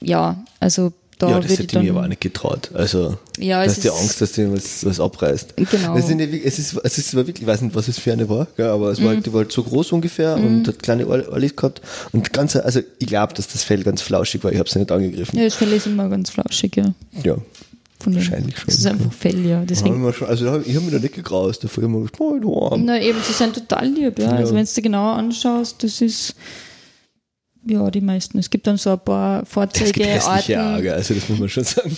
ja, also da Ja, das hätte ich ich mir aber auch nicht getraut. Also, Ja, du es hast ja ist- Angst, dass dir was, was abreißt. Genau. Das sind ja, es, ist, es ist wirklich, ich weiß nicht, was es für eine war, gell, aber es war, Mhm. die war halt so groß ungefähr und hat kleine Ohr- Ohrlis gehabt und ganz, also ich glaube, dass das Fell ganz flauschig war, ich habe es nicht angegriffen. ja, das Fell ist immer ganz flauschig, ja. Ja. Von. Wahrscheinlich schon, Das ist einfach Fell, ja. Deswegen. mal schon, also ich, habe mich da nicht gegraust, davor habe ich mir gedacht, moin, warm. Na eben, sie sind total lieb, ja. Also Ja. wenn du dir genauer anschaust, das ist ja die meisten. Es gibt dann so ein paar Es gibt hässliche Vorzeigearten. Augen, also das muss man schon sagen.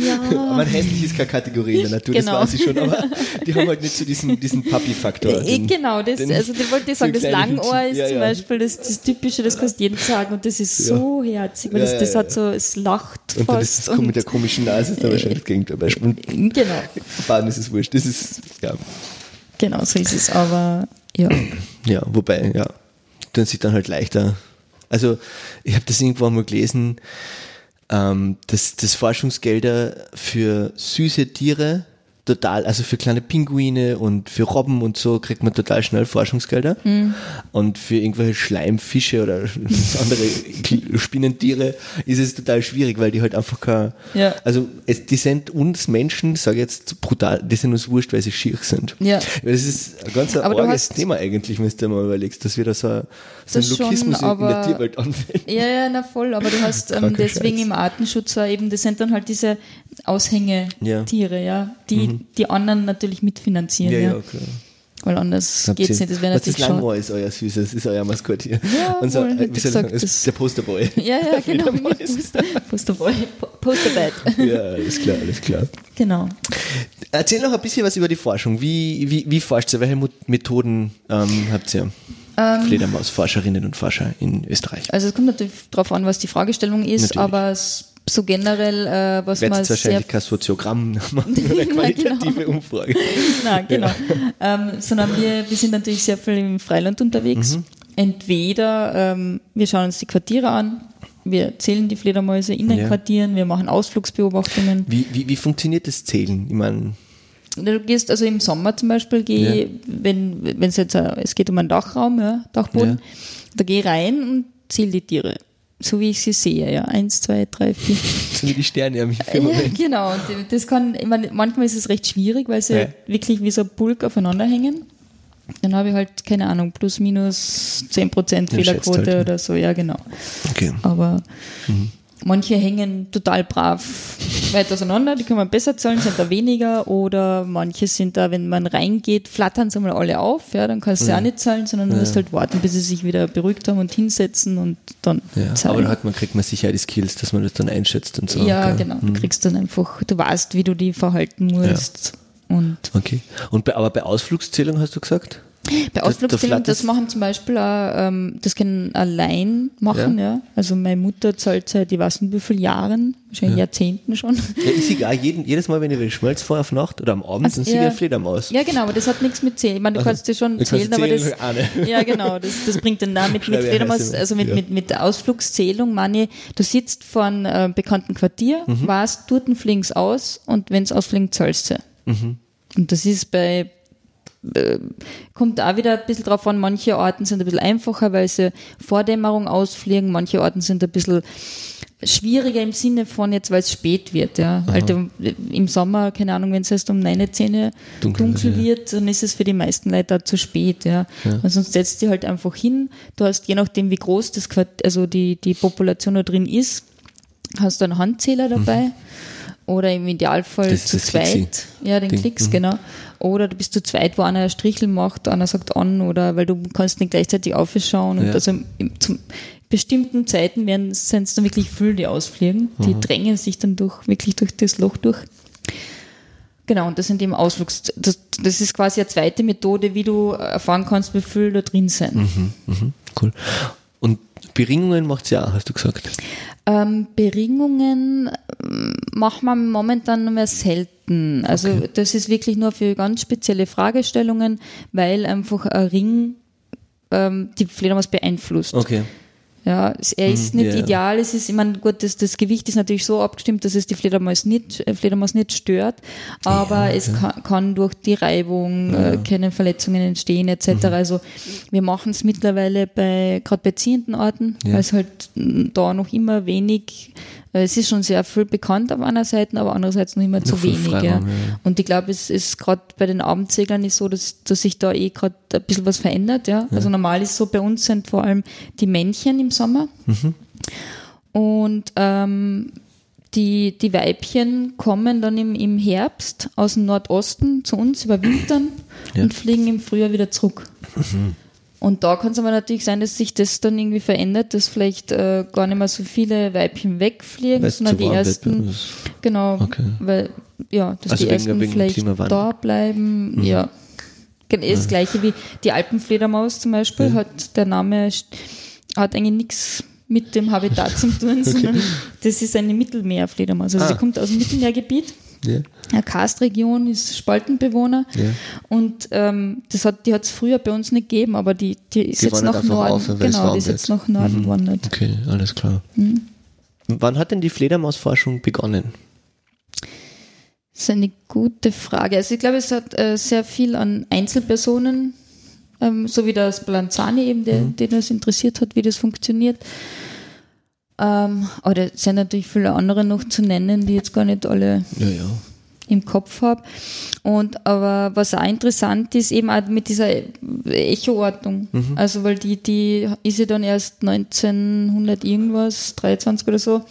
Ja. Aber hässlich ist keine Kategorie in der Natur, Genau. das weiß ich schon, aber die haben halt nicht so diesen, diesen Papi-Faktor. Genau, das, den- also den wollte ich sagen, so das Langohr ist Ja, zum ja. Beispiel das, das Typische, das kannst du jeden sagen und das ist so herzig, weil Ja, das, ja, das ja. hat so, es lacht Und dann fast. ist das mit der komischen Nase ist dann wahrscheinlich das Gegenteil. Und genau, Baden ist es wurscht. Das ist, ja. genau, so ist es, aber ja. Ja, wobei, ja, tun sich dann halt leichter. Also, ich habe das irgendwo mal gelesen, ähm, dass, dass Forschungsgelder für süße Tiere total, also für kleine Pinguine und für Robben und so kriegt man total schnell Forschungsgelder. Und für irgendwelche Schleimfische oder andere Spinnentiere ist es total schwierig, weil die halt einfach kein, Ja. also es, die sind uns Menschen, sage ich jetzt brutal, die sind uns wurscht, weil sie schier sind. Ja. Das ist ein ganz Aber arges hast- Thema eigentlich, wenn du dir mal überlegst, dass wir da so, so einen Das schon, Lokismus in, der aber- Tierwelt anwenden. Ja, ja, na voll, aber du hast ähm, deswegen Scheiß. im Artenschutz eben, das sind dann halt diese Aushängetiere, ja, die die anderen natürlich mitfinanzieren, Ja, ja, ja, klar. weil anders Habt geht's ihr- nicht, das wäre das natürlich schon. Langohr ist euer süßes, ist euer Maskotttier. Ja, Unser, wohl, äh, wie gesagt, ist das- der Posterboy. Ja, ja, genau. Poster, Posterboy, Po- Posterbed, ja, alles klar, alles klar. genau. Erzähl noch ein bisschen was über die Forschung. Wie, wie, wie forscht ihr? Welche Methoden ähm, habt ihr? Fledermausforscherinnen und Forscher in Österreich. Also es kommt natürlich darauf an, was die Fragestellung ist, Natürlich. aber s- so generell, äh, was man jetzt wahrscheinlich kein Soziogramm machen, oder eine qualitative Umfrage. Na, genau. Ähm, sondern wir, wir sind natürlich sehr viel im Freiland unterwegs. Mhm. Entweder ähm, wir schauen uns die Quartiere an, wir zählen die Fledermäuse in den Ja. Quartieren, wir machen Ausflugsbeobachtungen. Wie, wie, wie funktioniert das Zählen? Ich meine, Du gehst also im Sommer zum Beispiel, geh, Ja. wenn wenn es jetzt äh, es geht um einen Dachraum, ja, Dachboden, Ja. da geh rein und zähl die Tiere. So wie ich sie sehe, ja. Eins, zwei, drei, vier. so wie die Sterne am Ja, Firmament. genau. Und das kann, ich meine, manchmal ist es recht schwierig, weil sie Ja. wirklich wie so ein Pulk aufeinander hängen. Dann habe ich halt, keine Ahnung, plus minus 10% Ja, Fehlerquote halt, ja. oder so, ja, genau. Okay. Aber manche hängen total brav weit auseinander, die kann man besser zahlen, sind da weniger. Oder manche sind da, wenn man reingeht, flattern sie mal alle auf, ja, dann kannst du sie auch nicht zahlen, sondern du musst halt warten, bis sie sich wieder beruhigt haben und hinsetzen und dann Ja, zahlen. aber da hat man, kriegt man sicher die Skills, dass man das dann einschätzt und so. Ja, gell? genau. Du kriegst dann einfach, du weißt, wie du die verhalten musst. Und Okay. Und bei, aber bei Ausflugszählung hast du gesagt? Bei flattert- das machen zum Beispiel auch, ähm, das können allein machen, ja. Also meine Mutter zahlt seit, ich weiß nicht wie vielen Jahren, wahrscheinlich Jahrzehnten schon. Ja, ist egal, jeden, jedes Mal, wenn ich den Schmalz fahre auf Nacht oder am Abend, dann sehe ich ja. eine Fledermaus. Ja, genau, aber das hat nichts mit Zählen. Ich meine, du kannst dir schon zählen, aber das, auch ja, genau, das, das bringt dann da mit, mit ich Fledermaus, also mit, ja. mit, mit Ausflugszählung, meine, du sitzt vor einem äh, bekannten Quartier, Mhm. weißt, dort fliegen's aus und wenn's ausfliegen, zahlst du. Mhm. Und das ist bei, äh, kommt auch wieder ein bisschen drauf an, manche Orten sind ein bisschen einfacher, weil sie Vordämmerung ausfliegen, manche Orten sind ein bisschen schwieriger im Sinne von jetzt, weil es spät wird, ja. Halt im- im Sommer, keine Ahnung, wenn es erst um 9, 10 Dunkel dunkel, wird, ja. dann ist es für die meisten Leute auch zu spät, ja. Und sonst setzt die halt einfach hin. Du hast, je nachdem, wie groß das Quart also die, die Population da drin ist, hast du einen Handzähler dabei. Oder im Idealfall Mhm. Das zu das zweit. Ja, den Ding. Klicks, Mhm. genau. Oder du bist zu zweit, wo einer Strichel macht, einer sagt an, oder weil du kannst nicht gleichzeitig aufschauen. Und Ja. also im, zum, bestimmten Zeiten werden sind es dann wirklich viele, die ausfliegen. Die Mhm. drängen sich dann durch, wirklich durch das Loch durch. Genau, und das sind eben Ausflugs. Das, das ist quasi eine zweite Methode, wie du erfahren kannst, wie viele da drin sind. Mhm, cool. Und Beringungen macht ja auch, hast du gesagt. Ähm, Beringungen ähm, macht man momentan nur mehr selten. Also Okay. das ist wirklich nur für ganz spezielle Fragestellungen, weil einfach ein Ring ähm, die Fledermaus beeinflusst. Okay. Ja, er ist Mhm, nicht ja. ideal. Es ist, ich meine, gut, das, das Gewicht ist natürlich so abgestimmt, dass es die Fledermaus nicht, äh, Fledermaus nicht stört, aber es kann, kann durch die Reibung äh, keine Verletzungen entstehen etc. Mhm. Also wir machen es mittlerweile bei gerade bei ziehenden Arten, Ja. weil es halt m, da noch immer wenig, äh, es ist schon sehr viel bekannt auf einer Seite, aber andererseits noch immer zu wenig. Ja. Freiraum, ja. Und ich glaube, es ist gerade bei den Abendseglern ist so, dass, dass sich da eh gerade ein bisschen was verändert. Ja? Also normal ist so, bei uns sind vor allem die Männchen im Sommer. Mhm. Und ähm, die, die Weibchen kommen dann im, im Herbst aus dem Nordosten zu uns, überwintern Ja. und fliegen im Frühjahr wieder zurück. Und da kann es aber natürlich sein, dass sich das dann irgendwie verändert, dass vielleicht äh, gar nicht mehr so viele Weibchen wegfliegen, Weil's sondern die ersten, genau, Okay. weil, ja, dass Also die ersten wegen vielleicht Klimawandel. da bleiben, ja. Gen- Das gleiche wie die Alpenfledermaus zum Beispiel, hat der Name hat eigentlich nichts mit dem Habitat zu tun, sondern das ist eine Mittelmeerfledermaus. Also Ah. sie kommt aus dem Mittelmeergebiet. Ja. Eine Karstregion ist Spaltenbewohner Ja. und ähm, das hat, die hat es früher bei uns nicht gegeben, aber die, die ist Die jetzt nach Norden. auf, genau, die ist jetzt nach Norden gewandert. Okay, alles klar. Wann hat denn die Fledermausforschung begonnen? Das ist eine gute Frage. Also ich glaube, es hat äh, sehr viel an Einzelpersonen, ähm, so wie das Balanzani eben, der, den das interessiert hat, wie das funktioniert. Ähm, aber da sind natürlich viele andere noch zu nennen, die jetzt gar nicht alle Ja, ja. Im Kopf habe. Und aber was auch interessant ist, eben auch mit dieser Echoordnung. Also weil die, die ist ja dann erst 1900 irgendwas, 23 oder so,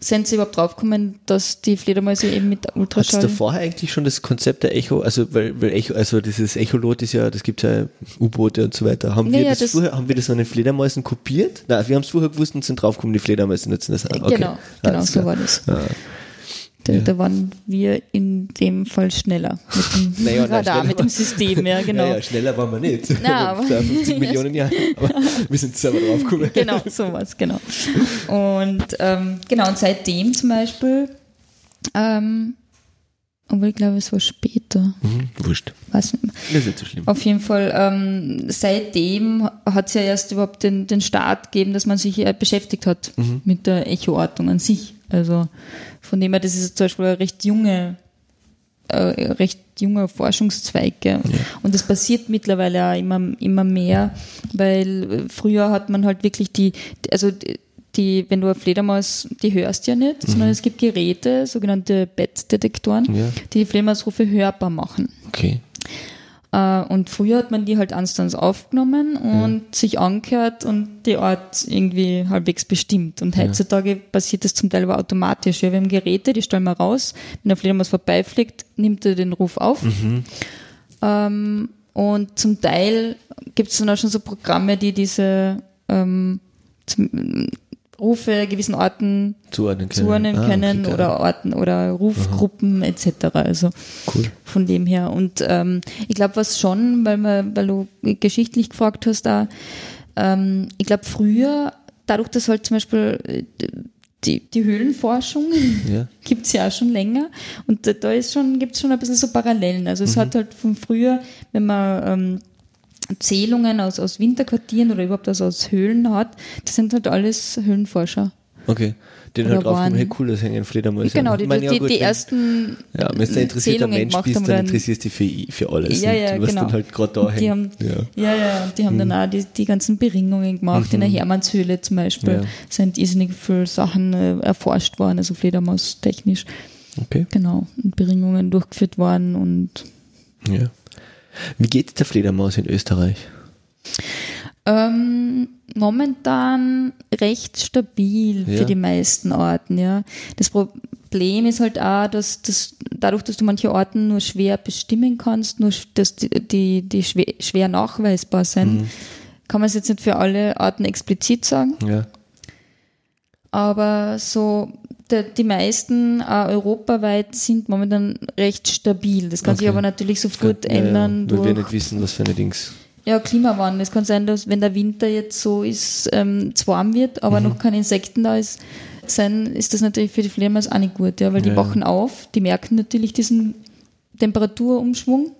sind sie überhaupt draufgekommen, dass die Fledermäuse eben mit Ultraschall. da vorher eigentlich schon das Konzept der Echo, also weil, weil Echo, also dieses Echolot ist ja, das gibt ja U-Boote und so weiter. Haben wir Ja, ja, das, das- vorher, haben wir das an den Fledermäusen kopiert? Nein, wir haben es vorher gewusst und sind draufgekommen, die Fledermäuse nutzen das auch. Okay. Genau, genau Alles so war das. Ah, Da, Ja. da waren wir in dem Fall schneller mit dem Naja, Radar, schneller mit dem System, ja genau. Ja, ja, schneller waren wir nicht. Na, aber- 50 Millionen Jahre. Aber wir sind selber draufgekommen. genau, sowas, genau. Und ähm, genau, und seitdem zum Beispiel, ähm, obwohl ich glaube, es war später, Mhm, wurscht. weiß nicht. Das ist nicht so schlimm. Auf jeden Fall, ähm, seitdem hat es ja erst überhaupt den, den Start gegeben, dass man sich äh, beschäftigt hat Mhm. mit der Echoortung an sich. Also von dem her, das ist zum Beispiel eine recht junge, äh, recht junger Forschungszweig. gell. Und das passiert mittlerweile auch immer, immer mehr, weil früher hat man halt wirklich die, also die- wenn du eine Fledermaus, die hörst ja nicht, sondern es gibt Geräte, sogenannte Bettdetektoren, Mhm. Ja. die die Fledermausrufe hörbar machen. Okay. Äh, Und früher hat man die halt anstands aufgenommen und sich angehört und die Art irgendwie halbwegs bestimmt. Und heutzutage passiert das zum Teil aber automatisch. Ja, wir haben Geräte, die stellen wir raus. Wenn der Fledermaus vorbeifliegt, nimmt er den Ruf auf. Ähm, und zum Teil gibt es dann auch schon so Programme, die diese ähm, zum, Rufe gewissen Orten Zuordnen können. zuordnen Ah, können okay, oder Orten oder Rufgruppen etc. Also Cool. von dem her. Und ähm, ich glaube, was schon, weil, man, weil du geschichtlich gefragt hast, da, ähm, ich glaube, früher, dadurch, dass halt zum Beispiel äh, die, die Höhlenforschung Ja. gibt's ja auch schon länger und da, ist schon, gibt's schon ein bisschen so Parallelen. Also es hat halt von früher, wenn man ähm, Zählungen aus, aus Winterquartieren oder überhaupt aus, aus Höhlen hat, das sind halt alles Höhlenforscher. Okay. Den halt drauf, hey cool, das hängen Fledermäuse. Genau, die, meine, die, ja, gut, die wenn- ersten Ja, wenn du ein interessierter Zählungen Mensch bist, dann dann- interessierst du dich für, für alles. Ja, ja, wirst genau. dann halt gerade da hängen. haben, Ja. ja. ja, die haben dann auch die, die ganzen Beringungen gemacht. In der Hermannshöhle zum Beispiel Mhm. Ja. sind irrsinnig viele Sachen äh, erforscht worden, also Fledermaus-technisch. Okay. Genau, und Beringungen durchgeführt worden und Ja. Wie geht der Fledermaus in Österreich? Ähm, momentan recht stabil Ja. für die meisten Orten, ja. Das Problem ist halt auch, dass das, dadurch, dass du manche Orten nur schwer bestimmen kannst, nur dass die, die, die schwer, schwer nachweisbar sind, Mhm. kann man es jetzt nicht für alle Arten explizit sagen. Ja. aber so die meisten äh, europaweit sind momentan recht stabil. Das kann Okay. sich aber natürlich sofort Ja, ja, ändern. weil wir nicht wissen, was für eine Dings. ja, Klimawandel. Es kann sein, dass wenn der Winter jetzt so ist, ähm, es warm wird, aber Mhm. noch keine Insekten da ist, sein, ist das natürlich für die Fledermaus auch nicht gut, ja, weil die Ja, ja. wachen auf, die merken natürlich diesen Temperaturumschwung,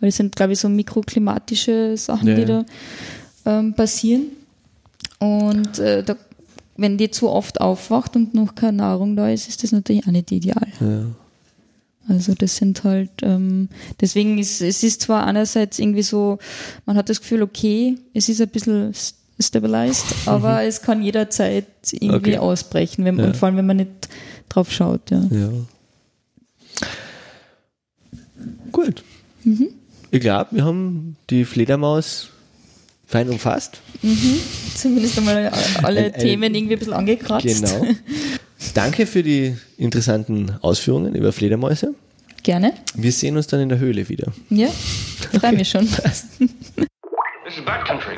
weil es sind, glaube ich, so mikroklimatische Sachen, Ja, die ja. da ähm, passieren. Und äh, da, wenn die zu oft aufwacht und noch keine Nahrung da ist, ist das natürlich auch nicht ideal. Ja. Also das sind halt, ähm, deswegen ist es ist zwar einerseits irgendwie so, man hat das Gefühl, okay, es ist ein bisschen stabilized, aber es kann jederzeit irgendwie Okay. ausbrechen, wenn, Ja. und vor allem, wenn man nicht drauf schaut. Ja. ja. Gut. Mhm. Ich glaube, wir haben die Fledermaus fein umfasst. Zumindest einmal alle Ein- ein- Themen irgendwie ein bisschen angekratzt. Genau. Danke für die interessanten Ausführungen über Fledermäuse. Gerne. Wir sehen uns dann in der Höhle wieder. Ja, freue mich schon. This is backcountry.